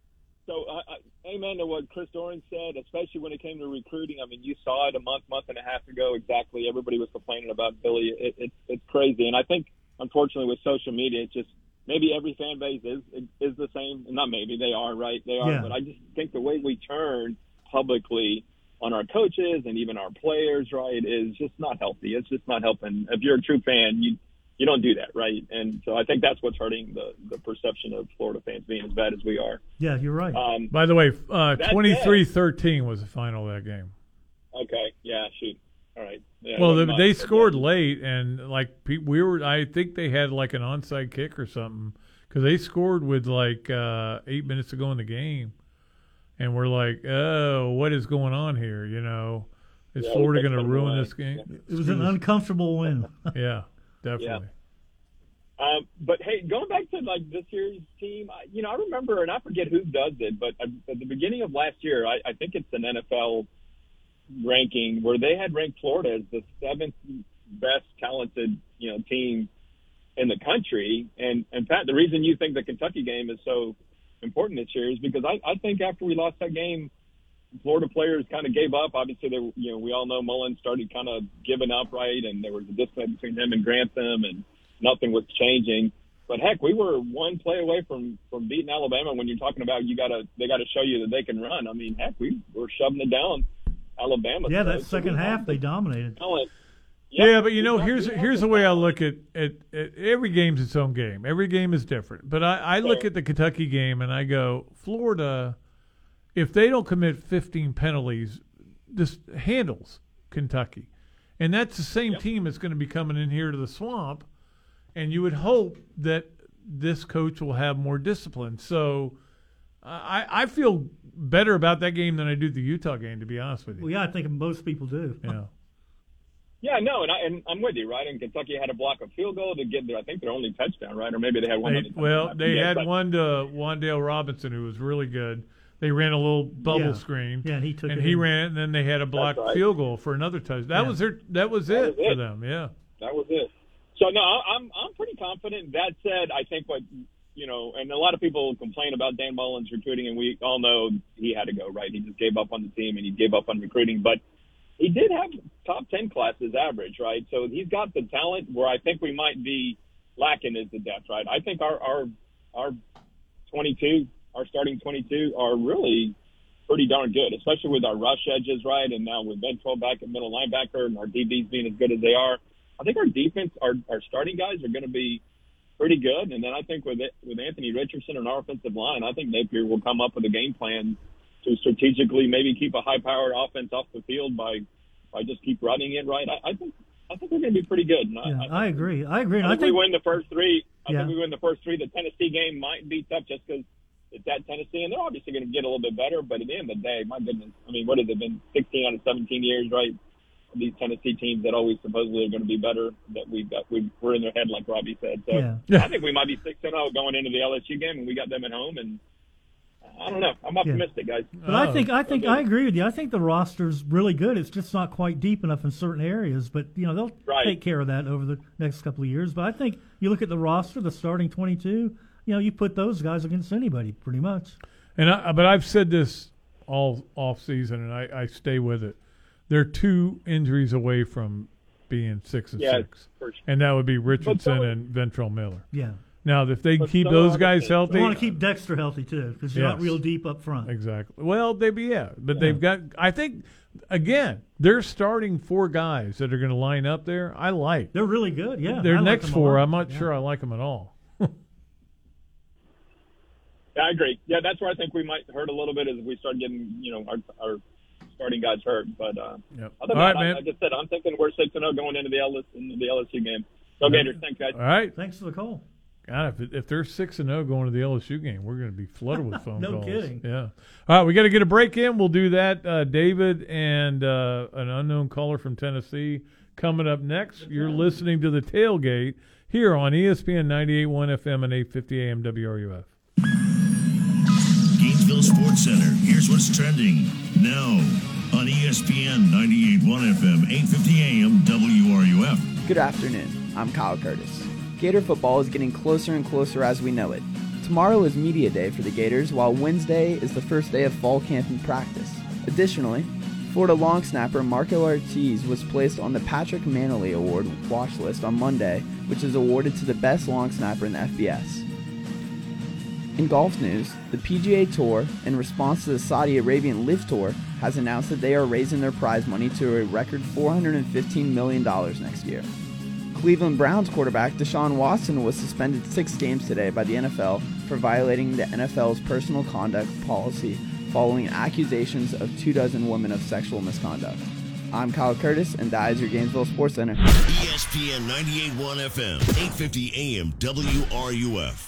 so uh, uh, amen to what Chris Doering said, especially when it came to recruiting. I mean, you saw it a month, month and a half ago. Exactly, everybody was complaining about Billy. It, it, it's crazy, and I think unfortunately with social media, it just maybe every fan base is is the same. Not maybe they are right, they are. Yeah. But I just think the way we turn publicly on our coaches and even our players, right, is just not healthy. It's just not helping. If you're a true fan, you you don't do that, right? And so I think that's what's hurting the the perception of Florida fans being as bad as we are. Yeah, you're right. Um, By the way, uh, 23-13 was the final of that game. okay, yeah, shoot, all right. Yeah, well, they, they much, but scored late, and like we were, I think they had like an onside kick or something because they scored with like uh, eight minutes to go in the game, and we're like, oh, what is going on here? You know, is Yeah, Florida going to ruin them this game? away. It was an uncomfortable win. yeah, definitely. Um, but hey, going back to like this year's team, I, you know, I remember, and I forget who does it, but at, at the beginning of last year, I, I think it's an NFL ranking where they had ranked Florida as the seventh best talented, you know, team in the country. And and Pat, the reason you think the Kentucky game is so important this year is because I, I think after we lost that game, Florida players kind of gave up. Obviously, they, you know, we all know Mullen started kind of giving up, right? And there was a disconnect between him and Grantham, and nothing was changing. But heck, we were one play away from from beating Alabama. When you're talking about you gotta they got to show you that they can run. I mean, heck, we were shoving it down Alabama. Yeah, that so second half they dominated. talent. Yeah, but you know, here's here's the way I look at, at, at every game's its own game. Every game is different. But I, I look at the Kentucky game and I go, Florida, if they don't commit 15 penalties, this handles Kentucky, and that's the same team that's going to be coming in here to the swamp, and you would hope that this coach will have more discipline. So. I, I feel better about that game than I do the Utah game, to be honest with you. Well, yeah, I think most people do. Yeah. Yeah, no, and, I, and I'm with you, right? And Kentucky had a block of field goal to get their, I think their only touchdown, right? Or maybe they had one. They, well, they forget, had but- one to Wan'Dale Robinson who was really good. They ran a little bubble Yeah. screen. Yeah, and he took and it he in. ran, and then they had a blocked right. field goal for another touchdown. That Yeah. was their. That was That it was for them. Yeah. That was it. So no, I- I'm I'm pretty confident. That said, I think what you know, and a lot of people complain about Dan Mullen's recruiting, and we all know he had to go. Right, he just gave up on the team and he gave up on recruiting, but he did have top ten classes average, right? So he's got the talent. Where I think we might be lacking is the depth, right? I think our our our 22, our starting 22 are really pretty darn good, especially with our rush edges, right? And now with Ventrell back at middle linebacker and our DBs being as good as they are, I think our defense, our, our starting guys are going to be pretty good. And then I think with it, with Anthony Richardson and our offensive line, I think Napier will come up with a game plan to strategically maybe keep a high powered offense off the field by by just keep running it right. I, I think I think we're going to be pretty good. I, Yeah, I, I agree. I agree. I think, think we win the first three. I Yeah. think we win the first three. The Tennessee game might be tough just because it's at Tennessee, and they're obviously going to get a little bit better. But at the end of the day, my goodness, I mean, what has it been? 16 out of 17 years, right? These Tennessee teams that always supposedly are going to be better, that we've got, we, we're in their head, like Robbie said. So Yeah. Yeah. I think we might be 6 and 0 going into the LSU game, and we got them at home. And I don't know. I'm optimistic, guys. But I oh. think I think I agree with you. I think the roster's really good. It's just not quite deep enough in certain areas. But you know they'll Right. take care of that over the next couple of years. But I think you look at the roster, the starting twenty-two. You know, you put those guys against anybody, pretty much. And I, but I've said this all off season, and I, I stay with it. They're two injuries away from being six and Yeah, six, sure. and that would be Richardson so- and Ventrell Miller. Yeah. Now, if they But keep those guys the- healthy, They want to keep Dexter healthy too, because you're not real deep up front. Exactly. Well, they be yeah, but they've got. I think again, they're starting four guys that are going to line up there. I like. They're really good. Yeah. Their I next them a four. I'm not Yeah. sure I like them at all. Yeah, I agree. Yeah, that's where I think we might hurt a little bit as we start getting, you know, our, our starting guys hurt. But uh, Yep. other than right, that, man. I, like I said, I'm thinking we're six and zero going into the LSU, into the LSU game. Go Gators! Thanks, guys. All right. Thanks for the call. God, if, if they're six and zero going to the LSU game, we're going to be flooded with phone No calls. kidding. Yeah. All right, we got to get a break in. We'll do that. Uh, David and uh, an unknown caller from Tennessee coming up next. You're listening to the tailgate here on ESPN 98.1 FM and 850 AM WRUF. Gainesville Sports Center. Here's what's trending now on ESPN 98.1 FM, 850 AM WRUF. Good afternoon. I'm Kyle Curtis. Gator football is getting closer and closer as we know it. Tomorrow is media day for the Gators, while Wednesday is the first day of fall camp and practice. Additionally, Florida long snapper Marco Ortiz was placed on the Patrick Mannelly Award watch list on Monday, which is awarded to the best long snapper in the FBS. In golf news, the PGA Tour, in response to the Saudi Arabian LIV Tour, has announced that they are raising their prize money to a record $415 million next year. Cleveland Browns quarterback Deshaun Watson was suspended six games today by the NFL for violating the NFL's personal conduct policy following accusations of two dozen women of sexual misconduct. I'm Kyle Curtis, and that is your Gainesville Sports Center. ESPN 98.1 FM, 850 AM WRUF.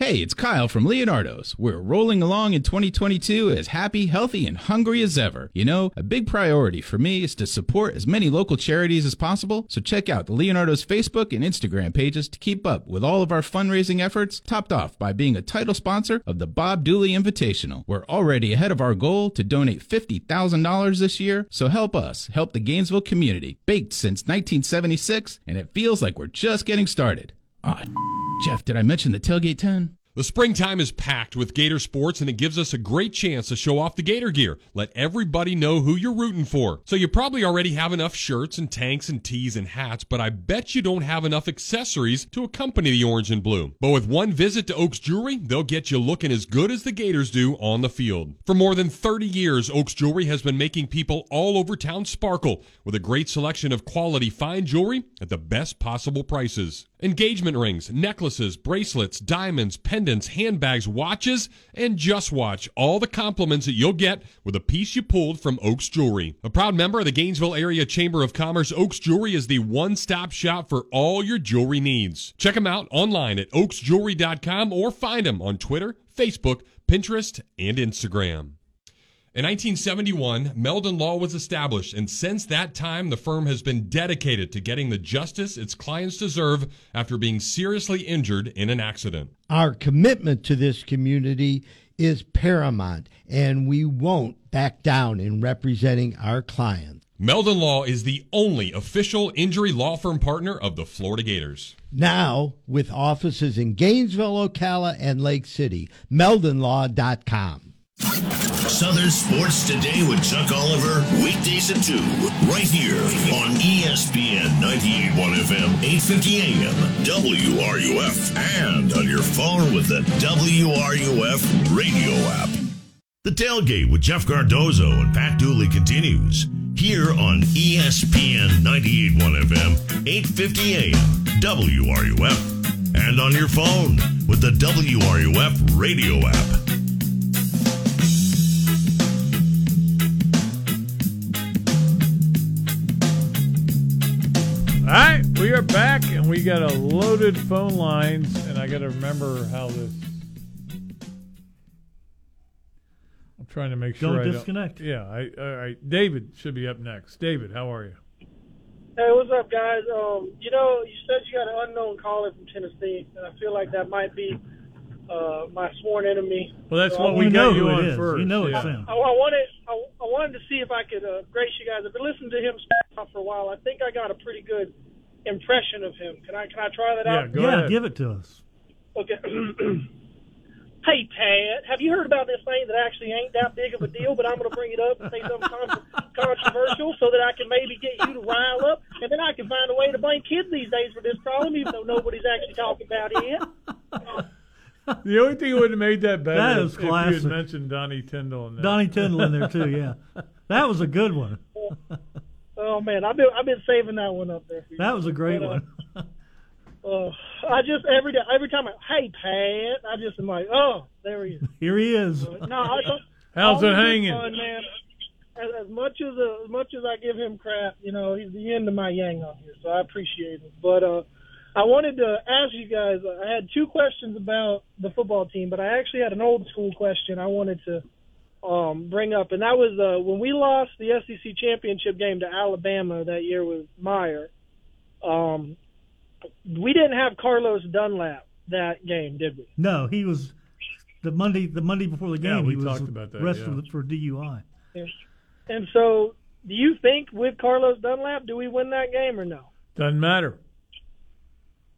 Hey, it's Kyle from Leonardo's. We're rolling along in 2022 as happy, healthy, and hungry as ever. You know, a big priority for me is to support as many local charities as possible, so check out the Leonardo's Facebook and Instagram pages to keep up with all of our fundraising efforts, topped off by being a title sponsor of the Bob Dooley Invitational. We're already ahead of our goal to donate $50,000 this year, so help us help the Gainesville community, baked since 1976, and it feels like we're just getting started. Ah, Jeff, did I mention the tailgate 10? The springtime is packed with Gator sports, and it gives us a great chance to show off the Gator gear. Let everybody know who you're rooting for. So, you probably already have enough shirts and tanks and tees and hats, but I bet you don't have enough accessories to accompany the orange and blue. But with one visit to Oaks Jewelry, they'll get you looking as good as the Gators do on the field. For more than 30 years, Oaks Jewelry has been making people all over town sparkle with a great selection of quality fine jewelry at the best possible prices. Engagement rings, necklaces, bracelets, diamonds, pendants, handbags, watches, and just watch all the compliments that you'll get with a piece you pulled from Oaks Jewelry. A proud member of the Gainesville Area Chamber of Commerce, Oaks Jewelry is the one-stop shop for all your jewelry needs. Check them out online at oaksjewelry.com or find them on Twitter, Facebook, Pinterest, and Instagram. In 1971, Meldon Law was established, and since that time, the firm has been dedicated to getting the justice its clients deserve after being seriously injured in an accident. Our commitment to this community is paramount, and we won't back down in representing our clients. Meldon Law is the only official injury law firm partner of the Florida Gators. Now, with offices in Gainesville, Ocala, and Lake City, meldonlaw.com. Southern Sports Today with Chuck Oliver, weekdays at 2, right here on ESPN 98.1 FM, 850 AM, WRUF, and on your phone with the WRUF radio app. The Tailgate with Jeff Cardozo and Pat Dooley continues here on ESPN 98.1 FM, 850 AM, WRUF, and on your phone with the WRUF radio app. All right, we are back, and we got a loaded phone lines, and I got to remember how this. I'm trying to make sure Don't I disconnect. yeah, I, all right. David should be up next. David, how are you? Hey, what's up, guys? Um, you know, you said you got an unknown caller from Tennessee, and I feel like that might be uh, my sworn enemy. Well, that's So what I we wanted- got know you who it on is. first. You know it's yeah. him. I, I wanted, I, I wanted to see if I could uh, grace you guys. I've been listening to him for a while. I think I got a pretty good impression of him. Can I, can I try that Yeah, out? go yeah, ahead. give it to us. Okay. hey, Pat, have you heard about this thing that actually ain't that big of a deal, but I'm going to bring it up and say something controversial so that I can maybe get you to rile up, and then I can find a way to blame kids these days for this problem, even though nobody's actually talking about it. The only thing that would have made that better That is is if you had mentioned Donnie Tyndall. In there. Donnie Tyndall in there too. Yeah, that was a good one. Oh man, I've been I've been saving that one up there. That was a great But, uh, one. Uh, I just every day, every time I hey Pat, I just am like, oh, there he is. Here he is. No, I don't. How's it hanging? Fun, man. As, as much as uh, as much as I give him crap, you know, he's the end of my yang on here, so I appreciate it. But uh, I wanted to ask you guys. uh, I had two questions about the football team, but I actually had an old school question I wanted to um, bring up, and that was uh, when we lost the SEC championship game to Alabama that year with Meyer. Um, we didn't have Carlos Dunlap that game, did we? No, he was the Monday the Monday before the game. Yeah, we he was talked about that, arrested yeah. for DUI. And so, do you think with Carlos Dunlap, do we win that game or no? Doesn't matter.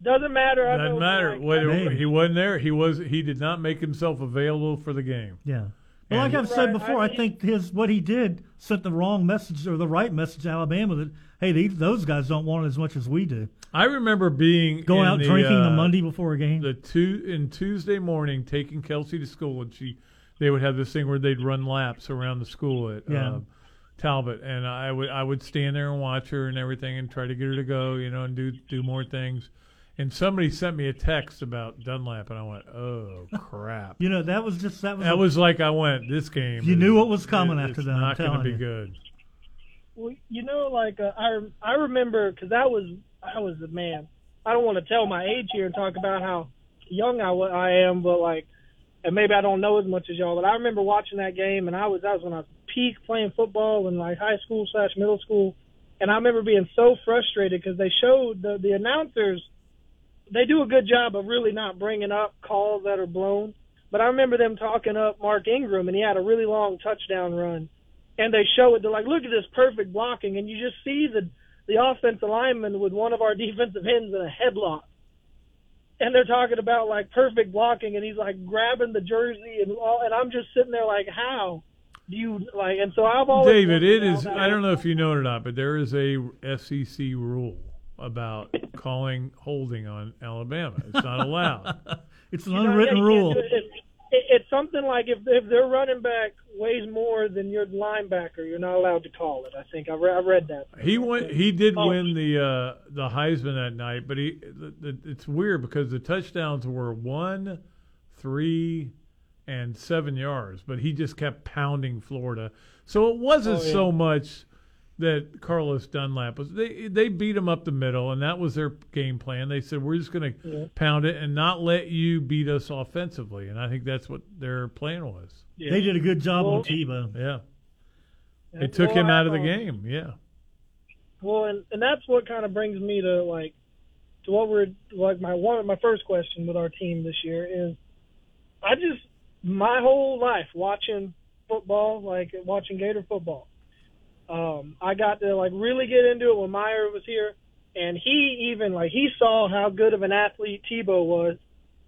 Doesn't matter. I Doesn't matter. like, Whether he wasn't there, he was. He did not make himself available for the game. Yeah. Well, like I've said Right, before, I I, think his what he did sent the wrong message or the right message to Alabama that hey, these, those guys don't want it as much as we do. I remember being Going out the, drinking the uh, Monday before a game. The two in Tuesday morning, taking Kelsey to school, and she, they would have this thing where they'd run laps around the school at Yeah. uh, Talbot, and I would I would stand there and watch her and everything, and try to get her to go, you know, and do do more things. And somebody sent me a text about Dunlap, and I went, "Oh crap!" You know, that was just that was That a- was like I went, "This game." You is- knew what was coming it- after it's that, I'm Not going to be you. good. Well, you know, like uh, I I remember because I was I was a man. I don't want to tell my age here and talk about how young I, I am, but like, and maybe I don't know as much as y'all. But I remember watching that game, and I was that was when I was peak playing football in like high school slash middle school, and I remember being so frustrated because they showed the the announcers. They do a good job of really not bringing up calls that are blown. But I remember them talking up Mark Ingram, and he had a really long touchdown run and they show it. They're like, look at this perfect blocking, and you just see the the offensive lineman with one of our defensive ends in a headlock, and they're talking about like perfect blocking, and he's like grabbing the jersey and all, and I'm just sitting there like, how do you like? And so I've always David, it is. I don't know if you know it or not, but there is a SEC rule about calling holding on Alabama. It's not allowed. it's an You unwritten can't rule. it. It- it- it's something like if if their running back weighs more than your linebacker, you're not allowed to call it. I think I, re- I read that. He won. He did Oh. win the uh, the Heisman that night, but he. The, the, it's weird because the touchdowns were one, three, and seven yards, but he just kept pounding Florida. So it wasn't Oh, yeah. so much that Carlos Dunlap was. They they beat him up the middle, and that was their game plan. They said we're just going to Yeah. pound it and not let you beat us offensively, and I think that's what their plan was. They did a good job Well- on Tebow. Yeah, Yeah, they took well, him out of the game. Yeah. Well, and and that's what kind of brings me to like to what we're like my one my first question with our team this year is I just my whole life watching football, like watching Gator football. Um, I got to like really get into it when Meyer was here, and he even like he saw how good of an athlete Tebow was,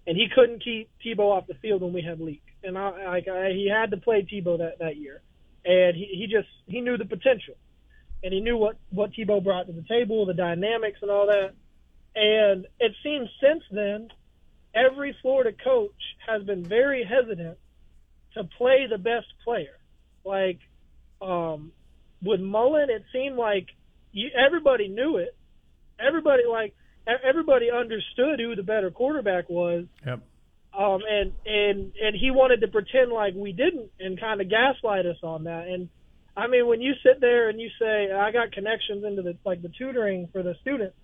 and he couldn't keep Tebow off the field when we had Leak, and I like I, he had to play Tebow that that year, and he he just he knew the potential and he knew what what Tebow brought to the table, the dynamics and all that. And it seems since then, every Florida coach has been very hesitant to play the best player. Like um, with Mullen, it seemed like you, everybody knew it. Everybody like everybody understood who the better quarterback was. Yep. Um, and and and he wanted to pretend like we didn't, and kind of gaslight us on that. And I mean, when you sit there and you say, I got connections into the like the tutoring for the students,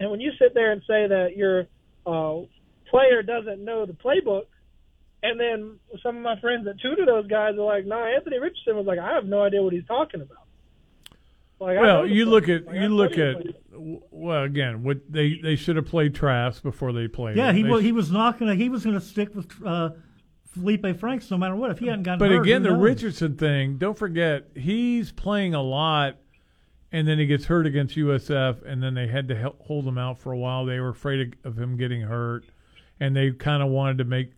and when you sit there and say that your uh, player doesn't know the playbook, and then some of my friends that tutor those guys are like, No, Anthony Richardson was like, I have no idea what he's talking about. Like, Well, you look at Like, you look at well again. What they they should have played Trask before they played. Yeah, him. he They was he was not gonna he was gonna stick with uh, Feleipe Franks no matter what. If he hadn't gotten But hurt, again, the knows? Richardson thing. Don't forget, he's playing a lot, and then he gets hurt against USF, and then they had to hel- hold him out for a while. They were afraid of, of him getting hurt, and they kind of wanted to make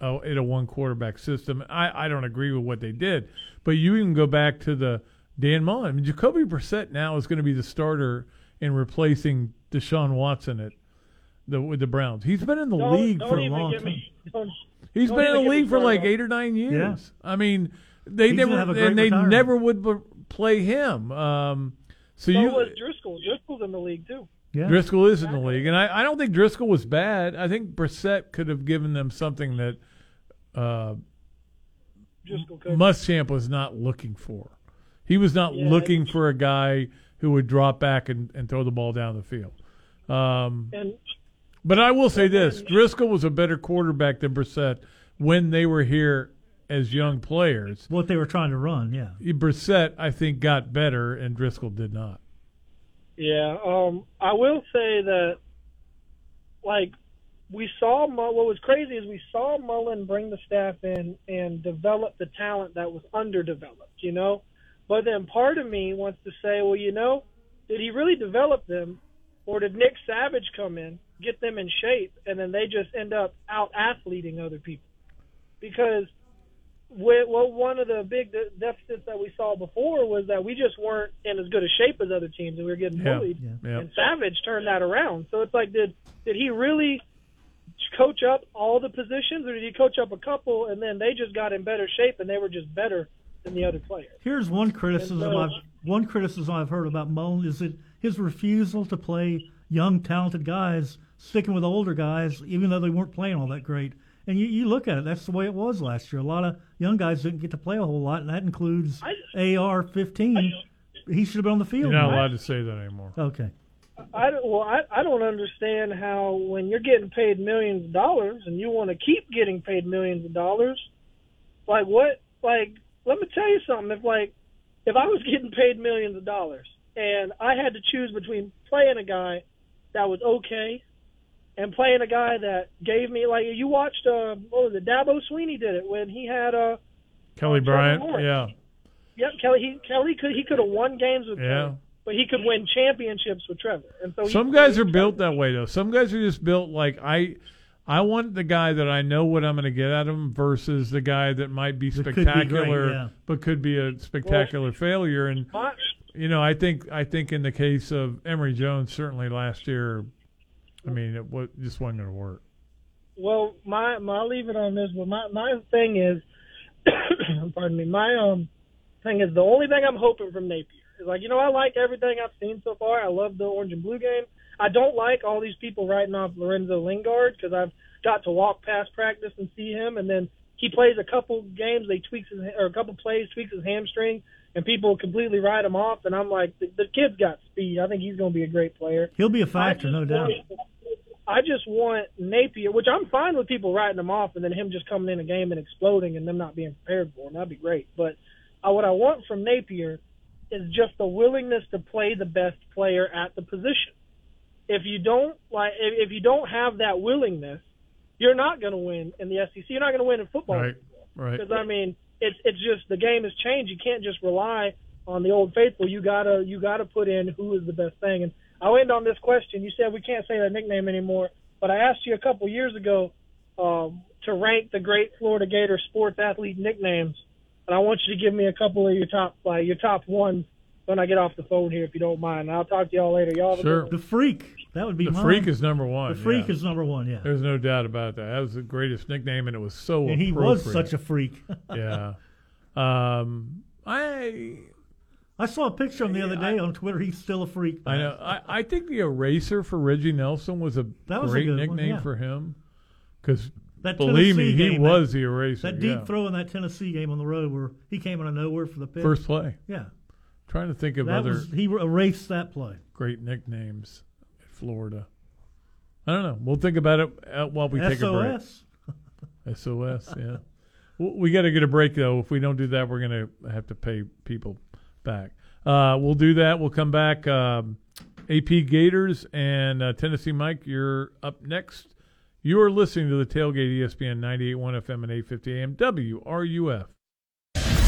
uh, it a one quarterback system. I, I don't agree with what they did, but you even go back to the Dan Mullen. I mean, Jacoby Brissett now is going to be the starter in replacing Deshaun Watson at the with the Browns. He's been in the Don't- league don't for a long time. me- don't- He's don't been in the league for like eight or nine years. Yeah. I mean, they He's never have a and they retirement. never would b- play him. Um, so So you was Driskel. Driskel's in the league too. Yeah. Driskel is in the league, and I, I don't think Driskel was bad. I think Brissett could have given them something that uh, Muschamp was not looking for. He was not Yeah, looking for a guy who would drop back and, and throw the ball down the field. Um, And but I will say this: Driskel was a better quarterback than Brissett when they were here as young players. What they were trying to run, yeah. Brissett, I think, got better, and Driskel did not. Yeah, um, I will say that, like, we saw what was crazy is we saw Mullen bring the staff in and develop the talent that was underdeveloped, you know. But then part of me wants to say, well, you know, did he really develop them, or did Nick Savage come in, get them in shape, and then they just end up out athleting other people? Because with, well, one of the big de- deficits that we saw before was that we just weren't in as good a shape as other teams, and we were getting Yeah, bullied. yeah. And Savage turned that around. So it's like, did did he really coach up all the positions, or did he coach up a couple, and then they just got in better shape, and they were just better than the other players? Here's one criticism so- I've one criticism I've heard about Mullen is that his refusal to play young, talented guys, sticking with older guys, even though they weren't playing all that great. And you, you look at it, that's the way it was last year. A lot of young guys didn't get to play a whole lot, and that includes AR 15. He should have been on the field. You're not more. allowed to say that anymore. Okay. I well, I, I don't understand how when you're getting paid millions of dollars and you want to keep getting paid millions of dollars, like what? Like, let me tell you something. If like, if I was getting paid millions of dollars and I had to choose between playing a guy that was okay and playing a guy that gave me like you watched uh what was it Dabo Swinney did it when he had uh Kelly Trevor Bryant, yeah, yep Kelly he Kelly could he could have won games with yeah. Kelly, but he could win championships with Trevor and so Some guys are built that way though. Some guys are just built like I. I want the guy that I know what I'm going to get out of him versus the guy that might be That could be great, spectacular, yeah. but could be a spectacular failure. And you know, I think I think in the case of Emory Jones, certainly last year, I mean, it was, just wasn't going to work. Well, my my I'll leave it on this, but my my thing is, pardon me, my um thing is the only thing I'm hoping from Napier is like you know I like everything I've seen so far. I love the orange and blue game. I don't like all these people writing off Lorenzo Lingard because I've got to walk past practice and see him, and then he plays a couple games, they tweaks his or a couple plays, tweaks his hamstring, and people completely write him off. And I'm like, the, the kid's got speed. I think he's going to be a great player. He'll be a factor, no doubt. I just want Napier, which I'm fine with people writing him off and then him just coming in a game and exploding and them not being prepared for him. That'd be great. But uh, what I want from Napier is just the willingness to play the best player at the position. If you don't like, if, you don't have that willingness, you're not going to win in the SEC. You're not going to win in football. Right, right. Because I mean, it's it's just the game has changed. You can't just rely on the old faithful. You gotta you gotta put in who is the best thing. And I'll end on this question. You said we can't say that nickname anymore, but I asked you a couple years ago um, to rank the great Florida Gator sports athlete nicknames, and I want you to give me a couple of your top like your top ones when I get off the phone here, if you don't mind. I'll talk to y'all later. Y'all have a Sure. good The freak. That would be The mine. freak is number one. The freak yeah. is number one. Yeah. There's no doubt about that. That was the greatest nickname, and it was so. And he was such a freak. yeah. Um, I I saw a picture of him the other day on Twitter. He's still a freak. I know. I, I think the eraser for Reggie Nelson was a That was a great good one, nickname yeah. for him. Because That believe me, Tennessee he was that- the eraser. That deep yeah. throw in that Tennessee game on the road where he came out of nowhere for the pitch. First play. Yeah. Trying to think of That other was, he erased that play. great nicknames at Florida. I don't know. We'll think about it uh, while we take a break. SOS. SOS, yeah. We got to get a break though. If we don't do that, we're going to have to pay people back. Uh, we'll do that. We'll come back. Um, AP Gators and uh, Tennessee Mike, you're up next. You are listening to the Tailgate ESPN 98.1 FM and 850 AM WRUF.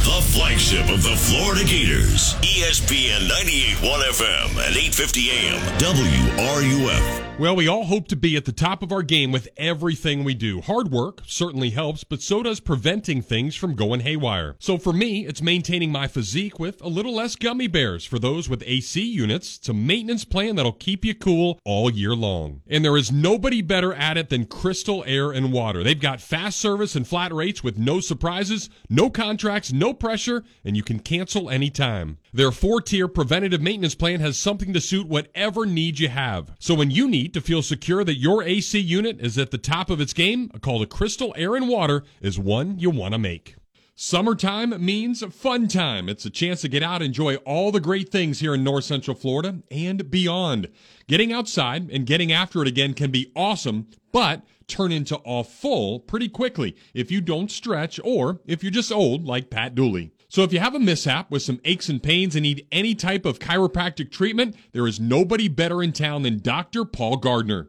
The flagship of the Florida Gators, ESPN 98.1 FM and 850 AM WRUF. Well, we all hope to be at the top of our game with everything we do. Hard work certainly helps, but so does preventing things from going haywire. So for me, it's maintaining my physique with a little less gummy bears. For those with AC units, it's a maintenance plan that'll keep you cool all year long. And there is nobody better at it than Crystal Air and Water. They've got fast service and flat rates with no surprises, no contracts, no pressure, and you can cancel anytime. Their four-tier preventative maintenance plan has something to suit whatever need you have. So when you need to feel secure that your AC unit is at the top of its game, a call to Crystal Air and Water is one you want to make. Summertime means fun time. It's a chance to get out enjoy all the great things here in North Central Florida and beyond. Getting outside and getting after it again can be awesome, but turn into a full pretty quickly if you don't stretch or if you're just old like Pat Dooley. So if you have a mishap with some aches and pains and need any type of chiropractic treatment, there is nobody better in town than Dr. Paul Gardner.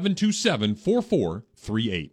727 4438.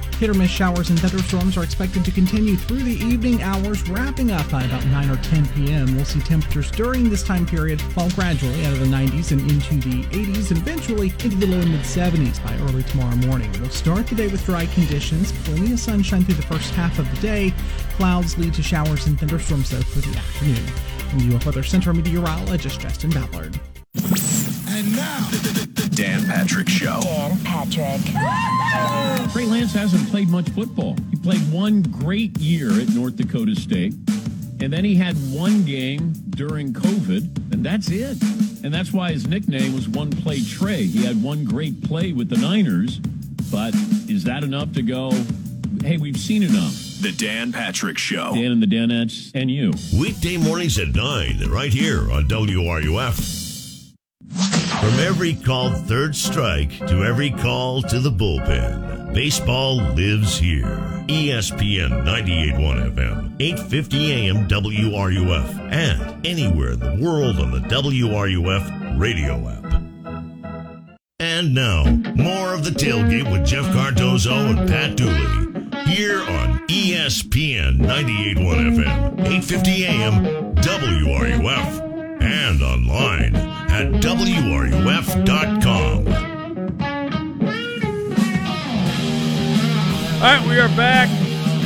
Hit or miss showers and thunderstorms are expected to continue through the evening hours, wrapping up by about 9 or 10 p.m. We'll see temperatures during this time period fall gradually out of the 90s and into the 80s and eventually into the low and mid 70s by early tomorrow morning. We'll start the day with dry conditions, plenty of sunshine through the first half of the day. Clouds lead to showers and thunderstorms though for the afternoon. From the UF Weather Center meteorologist Justin Ballard. And now, Dan Patrick Show. Dan Patrick. Trey Lance hasn't played much football. He played one great year at North Dakota State, and then he had one game during COVID, and that's it. And that's why his nickname was One Play Trey. He had one great play with the Niners, but is that enough to go, hey, we've seen enough? The Dan Patrick Show. Dan and the Danettes and you. Weekday mornings at 9, right here on WRUF. From every called third strike to every call to the bullpen, baseball lives here. ESPN 98.1 FM, 8:50 AM WRUF, and anywhere in the world on the WRUF radio app. And now, more of the tailgate with Jeff Cardozo and Pat Dooley here on ESPN 98.1 FM, 8:50 AM WRUF and online at WRUF.com. All right, we are back.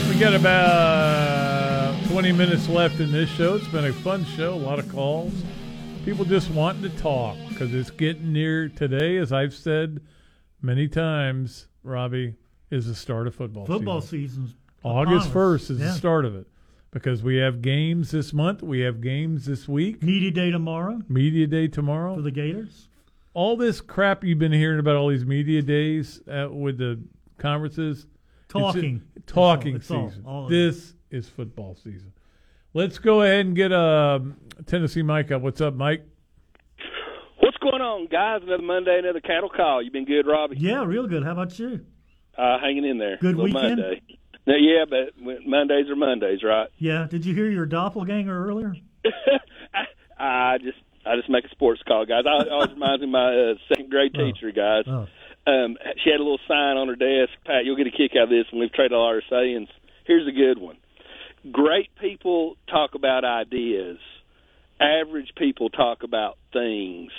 We got about 20 minutes left in this show. It's been a fun show, a lot of calls. People just wanting to talk because it's getting near today, as I've said many times, Robbie, is the start of football Football season. season's August upon 1st is Yeah. the start of it because we have games this month. We have games this week. Media day tomorrow. Media day tomorrow. For the Gators. All this crap you've been hearing about all these media days uh, with the conferences. it's a- Talking. talking It's all- season. all of this is football season. Let's go ahead and get a Tennessee Mike up. What's up, Mike? What's going on, guys? Another Monday, another cattle call. You been good, Robbie? Yeah, real good. How about you? Uh, hanging in there. Good weekend? Monday. No, yeah, but Mondays are Mondays, right? Yeah. Did you hear your doppelganger earlier? I just I just make a sports call, guys. I it always reminds me of my uh, second grade teacher, guys. Oh. Um, she had a little sign on her desk. Pat, you'll get a kick out of this, when we've traded all our sayings. Here's a good one: Great people talk about ideas. Average people talk about things.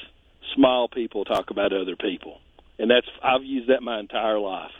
Small people talk about other people, and that's I've used that my entire life.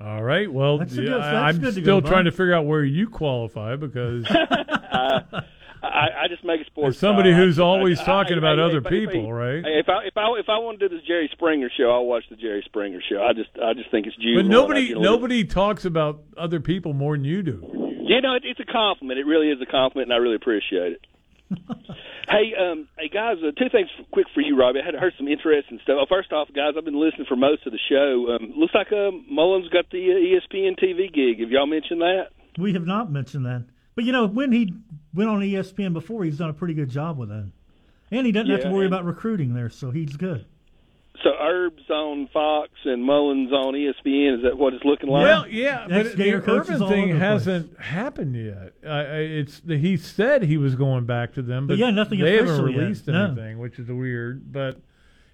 All right. Well, That's a yeah, good- that's I'm good to still go by. trying to figure out where you qualify because I, uh, I, I just make a sports. As somebody uh, who's I- always I- talking I- about I- other if people, if, right? If I if I if I want to do this Jerry Springer show, I'll watch the Jerry Springer show. I just I just think it's juvenile. but and nobody little- nobody talks about other people more than you do. You know, it, it's a compliment. It really is a compliment, and I really appreciate it. hey, um, hey guys, uh, two things quick for you, Robbie. I had heard some interesting stuff. Well, first off, guys, I've been listening for most of the show. Um, looks like uh, Mullen's got the uh, ESPN TV gig. Have y'all mentioned that? We have not mentioned that. But you know, when he went on ESPN before, he's done a pretty good job with that. And he doesn't have to worry and- about recruiting there, so he's good. So Herb's on Fox and Mullen's on ESPN. Is that what it's looking like? Well, yeah, but the Ex-Gator Urban thing the hasn't happened yet. I, I, it's the, he said he was going back to them, But but yeah, nothing they haven't official yet. released No. anything, which is weird. But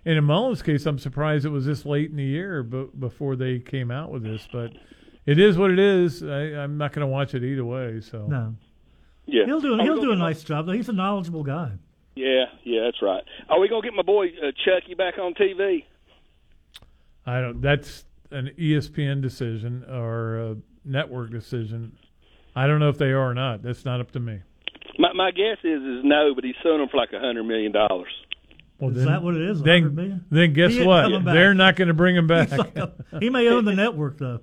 in a Mullen's case, I'm surprised it was this late in the year, but before they came out with this. But it is what it is. I, I'm not going to watch it either way. So No. Yeah, He'll do. He'll do a nice job though. He's a knowledgeable guy. Yeah, yeah, that's right. Are we gonna get my boy uh, Chucky back on TV? I don't. That's an ESPN decision or a network decision. I don't know if they are or not. That's not up to me. My my guess is is no, but he's suing them for like a hundred million dollars. Well, Is that what it is, Then, 100 million? then guess what? They're not going to bring him back. He's like- he may own the network though.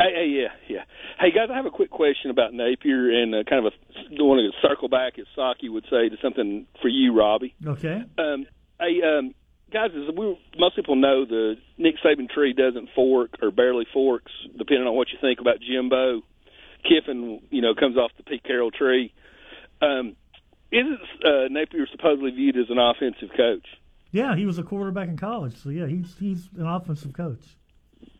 Hey, hey, yeah, yeah. Hey guys, I have a quick question about Napier and uh, kind of a want to circle back, as Psaki would say, to something for you, Robbie. Okay. Um, hey, um, guys, as we most people know, the Nick Saban tree doesn't fork or barely forks, depending on what you think about Jimbo. Kiffin, you know, comes off the Pete Carroll tree. Um, isn't uh, Napier supposedly viewed as an offensive coach? Yeah, he was a quarterback in college, so yeah, he's he's an offensive coach.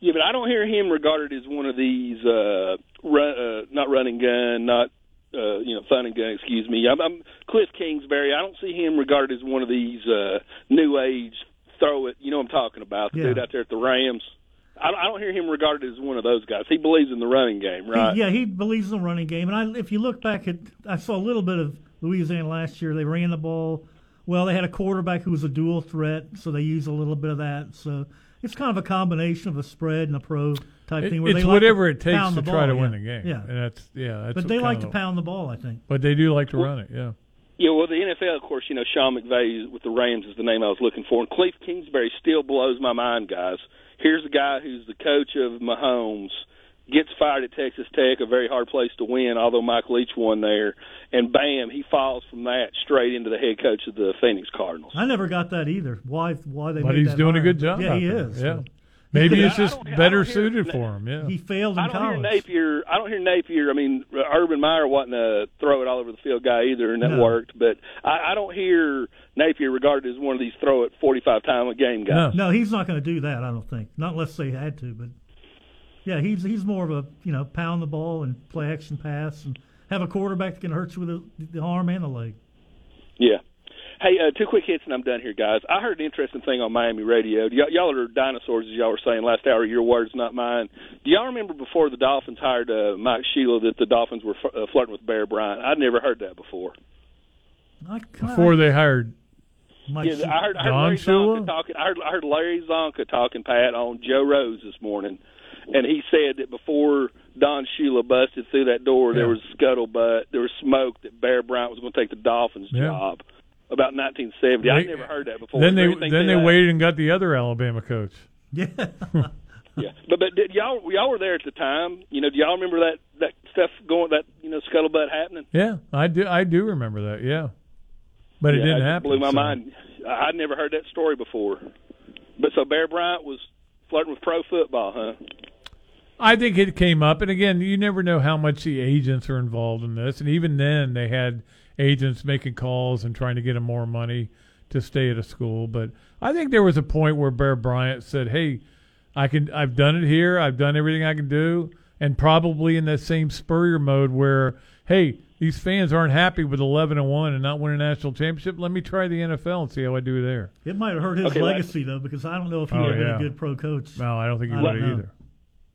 Yeah, but I don't hear him regarded as one of these uh, run, uh, not running gun, not uh, you know fun and gun. Excuse me. I'm, I'm Cliff Kingsbury. I don't see him regarded as one of these uh, new age throw it. You know what I'm talking about? The Yeah. dude out there at the Rams. I don't, I don't hear him regarded as one of those guys. He believes in the running game, right? He, yeah, he believes in the running game. And I, if you look back at, I saw a little bit of Louisiana last year. They ran the ball. Well, they had a quarterback who was a dual threat, so they used a little bit of that. So it's kind of a combination of a spread and a pro type It- thing. Where it's they like whatever to it takes to the try ball, to win yeah. the game. Yeah, and that's yeah. That's but they like to pound the ball. I think. But they do like to run it. Yeah. Yeah, well, the NFL, of course, you know, Sean McVay with the Rams is the name I was looking for. And Cliff Kingsbury still blows my mind, guys. Here's a guy who's the coach of Mahomes, gets fired at Texas Tech, a very hard place to win, although Mike Leach won there. And bam, he falls from that straight into the head coach of the Phoenix Cardinals. I never got that either. Why? Why they? But made he's that doing a good job. Yeah, he is. Yeah. Maybe it's just better hear- suited for him. Yeah. He failed in I don't college. hear Napier. I don't hear Napier. I mean, uh, Urban Meyer wasn't a throw it all over the field guy either, and that No. worked. But I, I don't hear Napier regarded as one of these throw it forty five time a game guys. No, he's not going to do that. I don't think. Not unless they had to. But yeah, he's he's more of a you know pound the ball and play action pass and have a quarterback that can hurt you with the, the arm and the leg. Yeah. Hey, uh, two quick hits and I'm done here, guys. I heard an interesting thing on Miami radio. Y- y'all are dinosaurs, as y'all were saying last hour. Your words, not mine. Do y'all remember before the Dolphins hired uh, Mike Shula that the Dolphins were f- uh, flirting with Bear Bryant? I'd never heard that before. Before they hired Mike yeah, I heard, I heard Don Larry Shula? Csonka talking. I heard, I heard Larry Csonka talking, Pat, on Joe Rose this morning, and he said that before Don Shula busted through that door, there Yeah. was scuttlebutt, there was smoke that Bear Bryant was going to take the Dolphins' Yeah. job. About 1970, I never heard that before. Then they then to they that? waited and got the other Alabama coach. Yeah. Yeah, but but did y'all y'all were there at the time? You know, do y'all remember that that stuff going that you know scuttlebutt happening? Yeah, I do. I do remember that. Yeah, but it didn't just happen. Blew my so. mind. I'd never heard that story before. But so Bear Bryant was flirting with pro football, huh? I think it came up, and again, you never know how much the agents are involved in this, and even then, they had agents making calls and trying to get him more money to stay at a school. But I think there was a point where Bear Bryant said, "Hey, I can. I've done it here. I've done everything I can do," and probably in that same Spurrier mode where, "Hey, these fans aren't happy with eleven and one and not winning a national championship. Let me try the NFL and see how I do there." It might have hurt his Okay, last- legacy though, because I don't know if he Oh, would have been a good pro coach. No, I don't think he I would have either.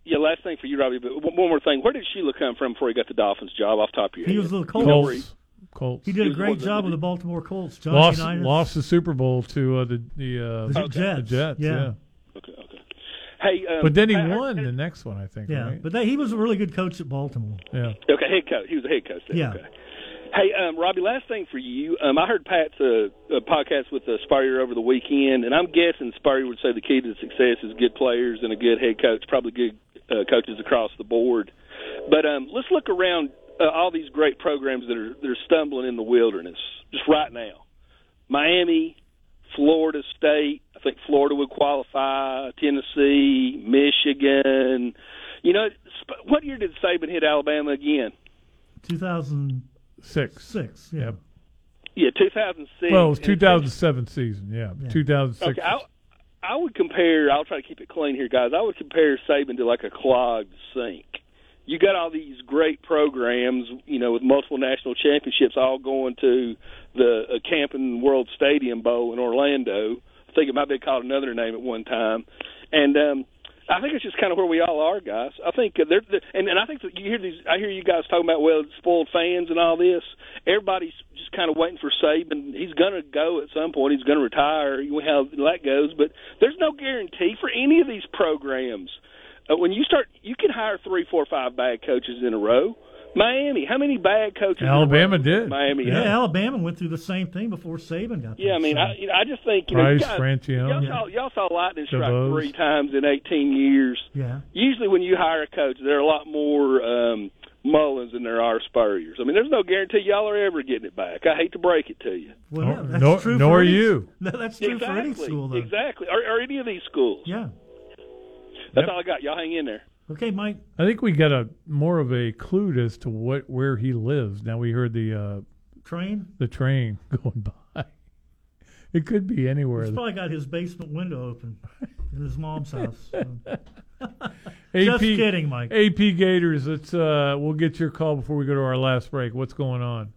Yeah, last thing for you, Robbie. But one one more thing. Where did Shula come from before he got the Dolphins job? Off top of your He head, was the You Colts. Know where he- Colts. Colts. He did a great one of the- job with the Baltimore Colts. Johnny lost Unitas. lost the Super Bowl to uh, the the, uh, The the Jets. Jets. Yeah. Yeah. Okay, okay. Hey, um, But then he I heard- won the next one, I think. Yeah, Right? but that, he was a really good coach at Baltimore. Yeah. Okay, head coach. He was a head coach. There. Yeah. Okay. Hey, um, Robbie. Last thing for you. Um, I heard Pat's uh, uh, podcast with uh, Spurrier over the weekend, and I'm guessing Spurrier would say the key to success is good players and a good head coach, probably good uh, coaches across the board. But um, let's look around uh, all these great programs that are that are stumbling in the wilderness just right now. Miami, Florida State. I think Florida would qualify. Tennessee, Michigan. You know, what year did Saban hit Alabama again? 2006. Six. yeah. Yeah, 2006. Well, it was 2007 season. Yeah, 2006. Okay, I, I would compare. I'll try to keep it clean here, guys. I would compare Saban to like a clogged sink. You got all these great programs, you know, with multiple national championships, all going to the uh, Camping World Stadium Bowl in Orlando. I think it might be called another name at one time, and um, I think it's just kind of where we all are, guys. I think uh, they're, they're and, and I think that you hear these. I hear you guys talking about well, spoiled fans and all this. Everybody's just kind of waiting for Saban. He's going to go at some point. He's going to retire. How that goes, but there's no guarantee for any of these programs. Uh, when you start, you can hire three, four, five bad coaches in a row. Miami, how many bad coaches? Alabama did. Miami, Yeah, had? Alabama went through the same thing before Saban got there. Yeah, I mean, I, you know, I just think you know, Price, guys, Franchione. y'all, Yeah. saw, y'all saw lightning strike DuBose. three times in 18 years. Yeah. Usually, when you hire a coach, there are a lot more um, Mullens than there are Spurriers. I mean, there's no guarantee y'all are ever getting it back. I hate to break it to you. Well, yeah, that's nor- true nor for any, you. No, that's true for any school, though. Exactly, or, or any of these schools. Yeah. That's all I got. Y'all hang in there. Okay, Mike. I think we got a more of a clue as to what where he lives. Now we heard the uh, Train. the train going by. It could be anywhere. He's probably got his basement window open in his mom's house. so. AP, Just kidding, Mike. AP Gators. Let's uh, we'll get your call before we go to our last break. What's going on?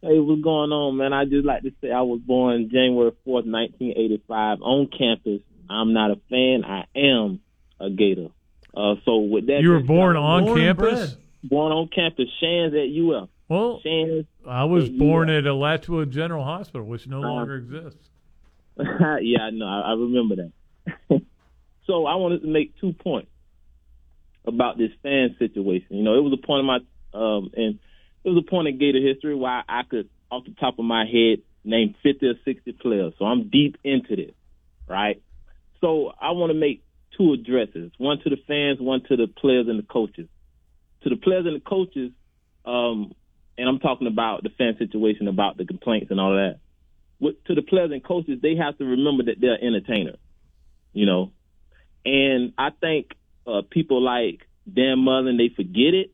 Hey, what's going on, man? I just like to say I was born January 4th, 1985, on campus. I'm not a fan. I am a Gator. Uh, so with that, You were born on Born campus? Born on campus. Shands at UF. Well, Shands. I was at born UF. at Alachua General Hospital, which no Uh, longer exists. yeah, I know. I, I remember that. so I wanted to make two points about this fan situation. You know, it was a point of my um, and it was a point in Gator history why I could, off the top of my head, name 50 or 60 players. So I'm deep into this, right? So I want to make two addresses: one to the fans, one to the players and the coaches. To the players and the coaches, um, and I'm talking about the fan situation, about the complaints and all that with, to the players and coaches, they have to remember that they're entertainers, you know. And I think uh, people like Dan Mullen, they forget it,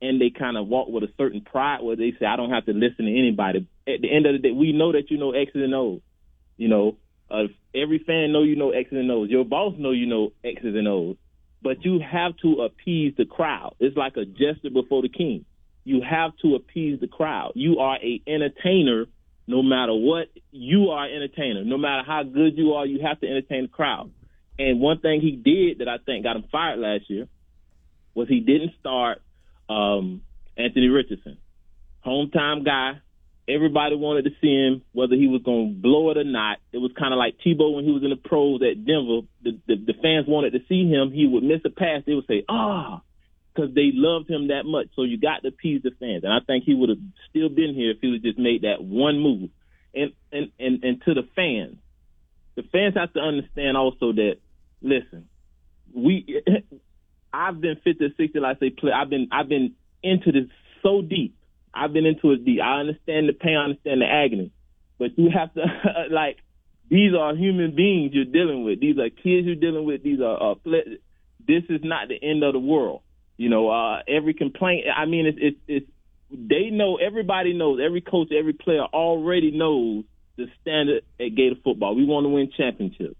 and they kind of walk with a certain pride where they say, "I don't have to listen to anybody." At the end of the day, we know that you know X's and O's. You know, uh, every fan know you know X's and O's. Your boss know you know X's and O's. But you have to appease the crowd. It's like a jester before the king. You have to appease the crowd. You are a entertainer no matter what, you are an entertainer. No matter how good you are, you have to entertain the crowd. And one thing he did that I think got him fired last year was he didn't start um, Anthony Richardson, hometown guy. Everybody wanted to see him, whether he was going to blow it or not. It was kind of like Tebow when he was in the pros at Denver. The, the, the fans wanted to see him. He would miss a pass. They would say, ah, because they loved him that much. So you got to appease the fans. And I think he would have still been here if he would just made that one move. And, and, and, and to the fans, the fans have to understand also that, listen, we, I've been 50 or 60, like I say, play. I've been, I've been into this so deep. I've been into it deep. I understand the pain. I understand the agony. But you have to, like, these are human beings you're dealing with. These are kids you're dealing with. These are, uh, this is not the end of the world. You know, uh, every complaint, I mean, it's, it's, it's, they know, everybody knows, every coach, every player already knows the standard at Gator football. We want to win championships.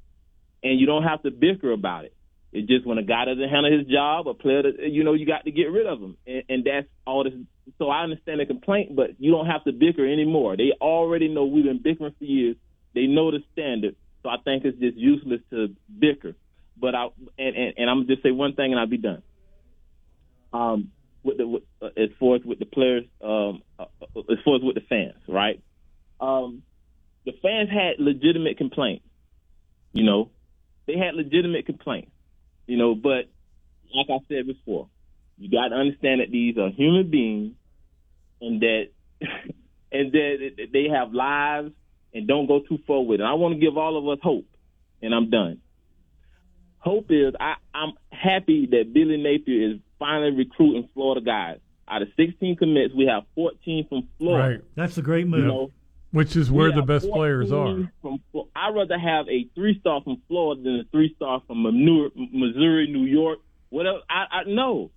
And you don't have to bicker about it. It's just when a guy doesn't handle his job, a player, that, you know, you got to get rid of him. And, and that's all this. So I understand the complaint, but you don't have to bicker anymore. They already know we've been bickering for years. They know the standard. So I think it's just useless to bicker. But I, and, and, and I'm just say one thing and I'll be done. Um, with the, with, uh, as far as with the players, um, uh, uh, as far as with the fans, right? Um, the fans had legitimate complaints. You know, they had legitimate complaints. You know, but like I said before, you got to understand that these are human beings, and that and that they have lives, and don't go too far with it. I want to give all of us hope, and I'm done. Hope is I, I'm happy that Billy Napier is finally recruiting Florida guys. Out of 16 commits, we have 14 from Florida. Right. That's a great move. You know, Which is where the best players are. From, I'd rather have a three star from Florida than a three star from Manure- Missouri, New York, whatever. I, I know.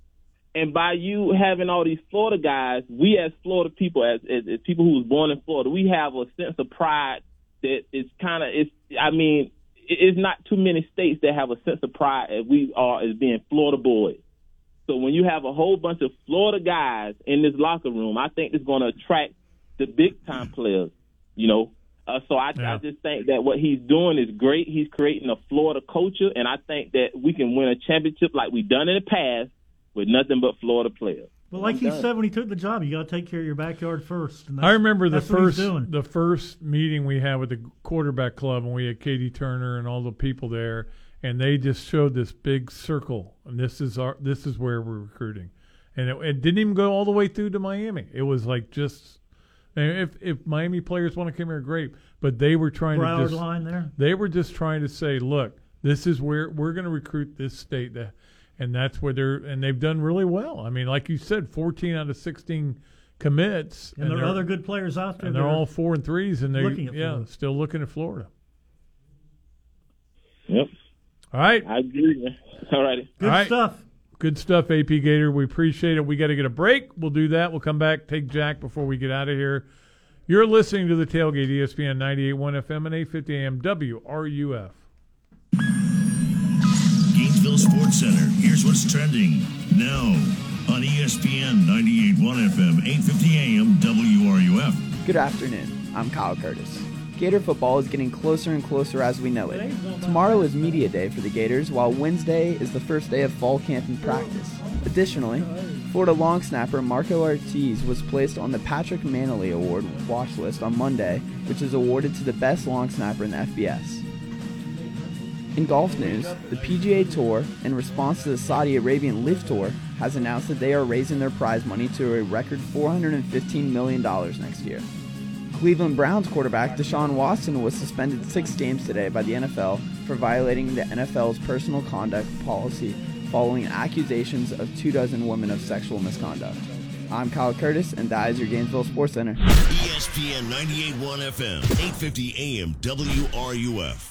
And by you having all these Florida guys, we as Florida people, as, as, as people who was born in Florida, we have a sense of pride that is kind of, it's, I mean, it's not too many states that have a sense of pride as we are as being Florida boys. So when you have a whole bunch of Florida guys in this locker room, I think it's going to attract the big time players. You know, uh, so I, I just think that what he's doing is great. He's creating a Florida culture, and I think that we can win a championship like we've done in the past with nothing but Florida players. Well, like he said when he took the job, you got to take care of your backyard first. and I remember the that's what he's first the first meeting we had with the quarterback club, and we had Katie Turner and all the people there, and they just showed this big circle, and this is our this is where we're recruiting, and it, it didn't even go all the way through to Miami. It was like just if if Miami players want to come here, great, but they were trying Broward to just line there. they were just trying to say, look, this is where we're going to recruit this state, that, and that's where they're and they've done really well. I mean, like you said, fourteen out of sixteen commits, And there are other good players out there and they're all four and threes, and they're looking at yeah, Florida. still looking at Florida. Yep. All right. I agree. All righty. Good all right. Stuff. Good stuff, AP Gator. We appreciate it. We got to get a break. We'll do that. We'll come back, take Jack before we get out of here. You're listening to the Tailgate, ESPN 98.1 FM and 850 AM WRUF. Sports Center. Here's what's trending now on ESPN 98.1 FM, 850 AM WRUF. Good afternoon. I'm Kyle Curtis. Gator football is getting closer and closer as we know it. Tomorrow is media day for the Gators, while Wednesday is the first day of fall camp and practice. Additionally, Florida long snapper Marco Ortiz was placed on the Patrick Mannelly Award watch list on Monday, which is awarded to the best long snapper in the FBS. In golf news, the PGA Tour, in response to the Saudi Arabian LIV Tour, has announced that they are raising their prize money to a record $415 million next year. Cleveland Browns quarterback Deshaun Watson was suspended six games today by the NFL for violating the NFL's personal conduct policy following accusations of two dozen women of sexual misconduct. I'm Kyle Curtis, and that is your Gainesville Sports Center. ESPN 98.1 FM, 850 AM WRUF.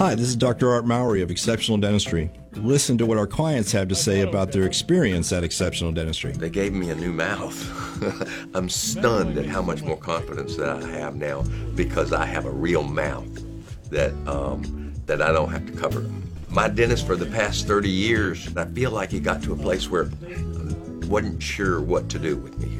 Hi, this is Dr. Art Mowry of Exceptional Dentistry. Listen to what our clients have to say about their experience at Exceptional Dentistry. They gave me a new mouth. I'm stunned at how much more confidence that I have now because I have a real mouth that um, that I don't have to cover. My dentist for the past 30 years, I feel like he got to a place where I wasn't sure what to do with me.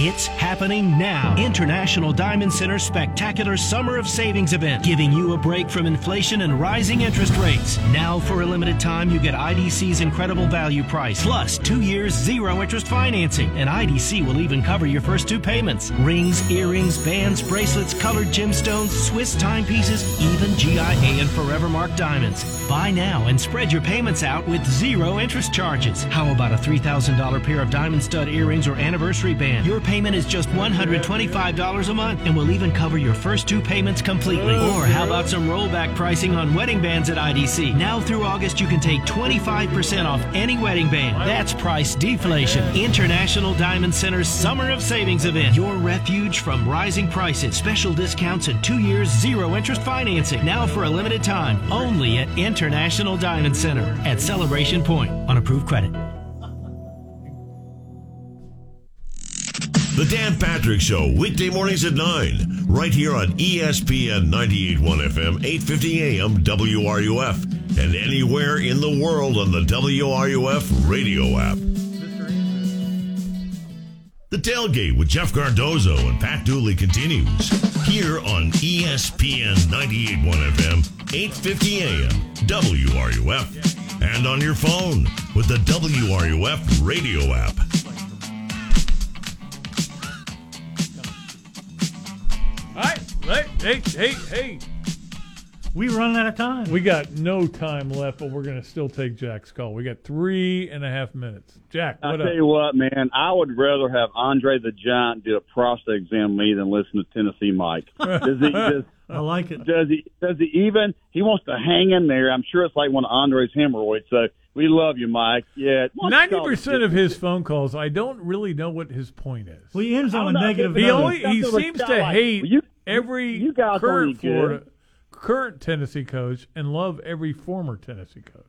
It's happening now. International Diamond Center's spectacular Summer of Savings event, giving you a break from inflation and rising interest rates. Now, for a limited time, you get IDC's incredible value price, plus two years zero interest financing. And IDC will even cover your first two payments rings, earrings, bands, bracelets, colored gemstones, Swiss timepieces, even GIA and Forevermark diamonds. Buy now and spread your payments out with zero interest charges. How about a $3,000 pair of diamond stud earrings or anniversary band? Your payment is just $125 a month and will even cover your first two payments completely. Or how about some rollback pricing on wedding bands at IDC? Now through August, you can take 25% off any wedding band. That's price deflation. International Diamond Center's Summer of Savings event. Your refuge from rising prices, special discounts, and two years zero interest financing. Now for a limited time, only at International Diamond Center at Celebration Point on approved credit. The Dan Patrick Show, weekday mornings at 9, right here on ESPN 98.1 FM, 850 AM WRUF, and anywhere in the world on the WRUF radio app. The tailgate with Jeff Cardozo and Pat Dooley continues here on ESPN 98.1 FM, 850 AM, WRUF, and on your phone with the WRUF radio app. Hey, hey, hey, hey. We running out of time. We got no time left, but we're going to still take Jack's call. We got three and a half minutes. Jack, I what tell up? you what, man, I would rather have Andre the Giant do a prostate exam me than listen to Tennessee Mike. Does he? Does, I like it. Does he? Does he even? He wants to hang in there. I'm sure it's like one of Andre's hemorrhoids. So we love you, Mike. Yeah, why don't you Ninety call percent of his phone calls, I don't really know what his point is. Well, he ends on a I'm not- negative He note. only he seems to like, hate you- every you guys current aren't good. Florida, current Tennessee coach, and love every former Tennessee coach.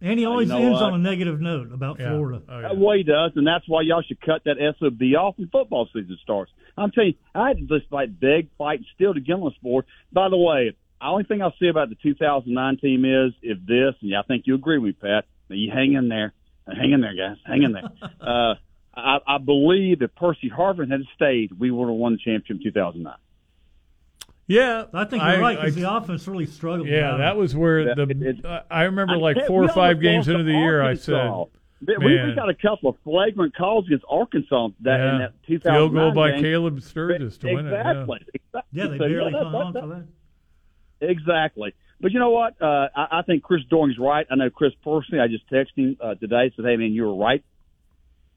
And he always know ends what? on a negative note about Yeah. Florida. Oh, That way he does, and that's why y'all should cut that sob off when football season starts. I'm telling you, I had to just like beg, fight, and steal to get on the sport. By the way, the only thing I'll say about the 2009 team is if this, and I think you agree with me, Pat. Now you hang in there, hang in there, guys, hang in there. uh, I, I believe if Percy Harvin had stayed, we would have won the championship in 2009. Yeah, I think you're right because the offense really struggled. Yeah, that was where Yeah, the it- it- uh, I remember I like can't- four or five games lost into the year, I said, We, we got a couple of flagrant calls against Arkansas that in Yeah. that 2009 Field goal by game. Caleb Sturgis to win it, yeah. exactly. Exactly. Yeah, they So, barely that- hung on that- for that. Exactly. But you know what? Uh, I, I think Chris Doering's right. I know Chris personally. I just texted him uh, today. Said, "Hey man, you were right."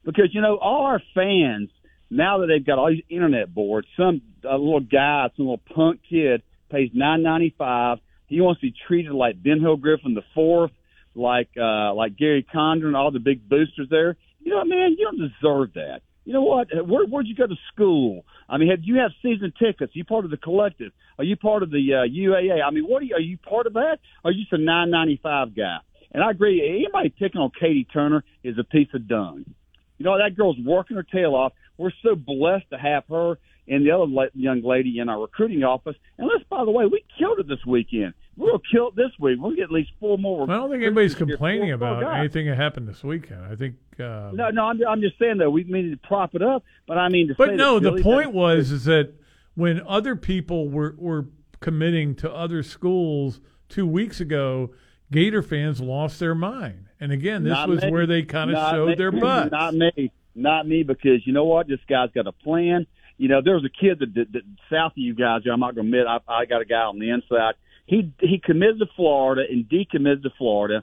Because you know all our fans now that they've got all these internet boards, some a little guy, some little punk kid pays nine ninety five. He wants to be treated like Ben Hill Griffin the fourth, like uh, like Gary Condon, all the big boosters there. You know, man, you don't deserve that. You know what? Where, where'd you go to school? I mean, have you have season tickets? Are you part of the collective? Are you part of the uh, UAA? I mean, what are you? Are you part of that? Or are you just a nine ninety five guy? And I agree. Anybody picking on Katie Turner is a piece of dung. You know that girl's working her tail off. We're so blessed to have her and the other young lady in our recruiting office. And let's, by the way, we killed it this weekend. We'll kill it this week. We'll get at least four more. I don't think anybody's complaining about guys. anything that happened this weekend. I think. Uh, No, no, I'm, I'm just saying though we need to prop it up. But I mean, to But no, the point was is that when other people were were committing to other schools two weeks ago, Gator fans lost their mind. And again, this Not was me. where they kind of showed me. their butt. Not me. Not me, because you know what? This guy's got a plan. You know, there was a kid that, that, that south of you guys. I'm not going to admit. I, I got a guy on the inside. He he committed to Florida and decommitted to Florida.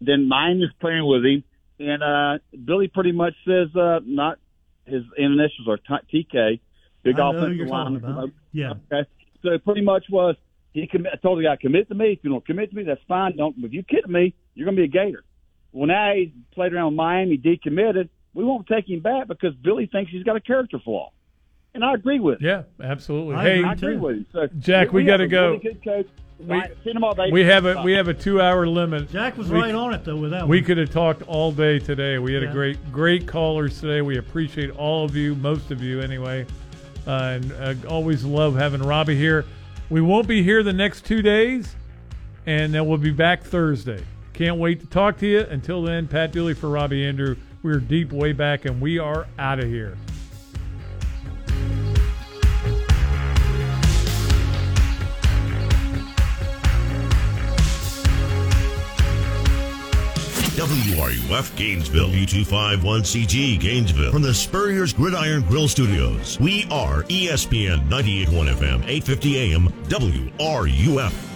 Then mine is playing with him, and uh Billy pretty much says uh not his initials are T- TK, big I know who offensive lineman. Yeah. Okay. So it pretty much was he commit. I told the guy, commit to me. If you don't commit to me, that's fine. Don't. If you kid me, you're going to be a Gator. Well, now he played around with Miami, decommitted. We won't take him back because Billy thinks he's got a character flaw, and I agree with. Him. Yeah, absolutely. I, hey, I agree with him. So Jack, we, have got to go. Really good coach. We- Right, all. We have a we have a two hour limit. Jack was We- right on it though with that We one. could have talked all day today. We had Yeah. a great great callers today. We appreciate all of you, most of you anyway, uh, and uh, always love having Robbie here. We won't be here the next two days, and then we'll be back Thursday. Can't wait to talk to you. Until then, Pat Dooley for Robbie Andreu. We're deep way back, and we are out of here. WRUF Gainesville, U251CG Gainesville, from the Spurrier's Gridiron Grill Studios. We are ESPN 98.1 FM, 850 AM, WRUF.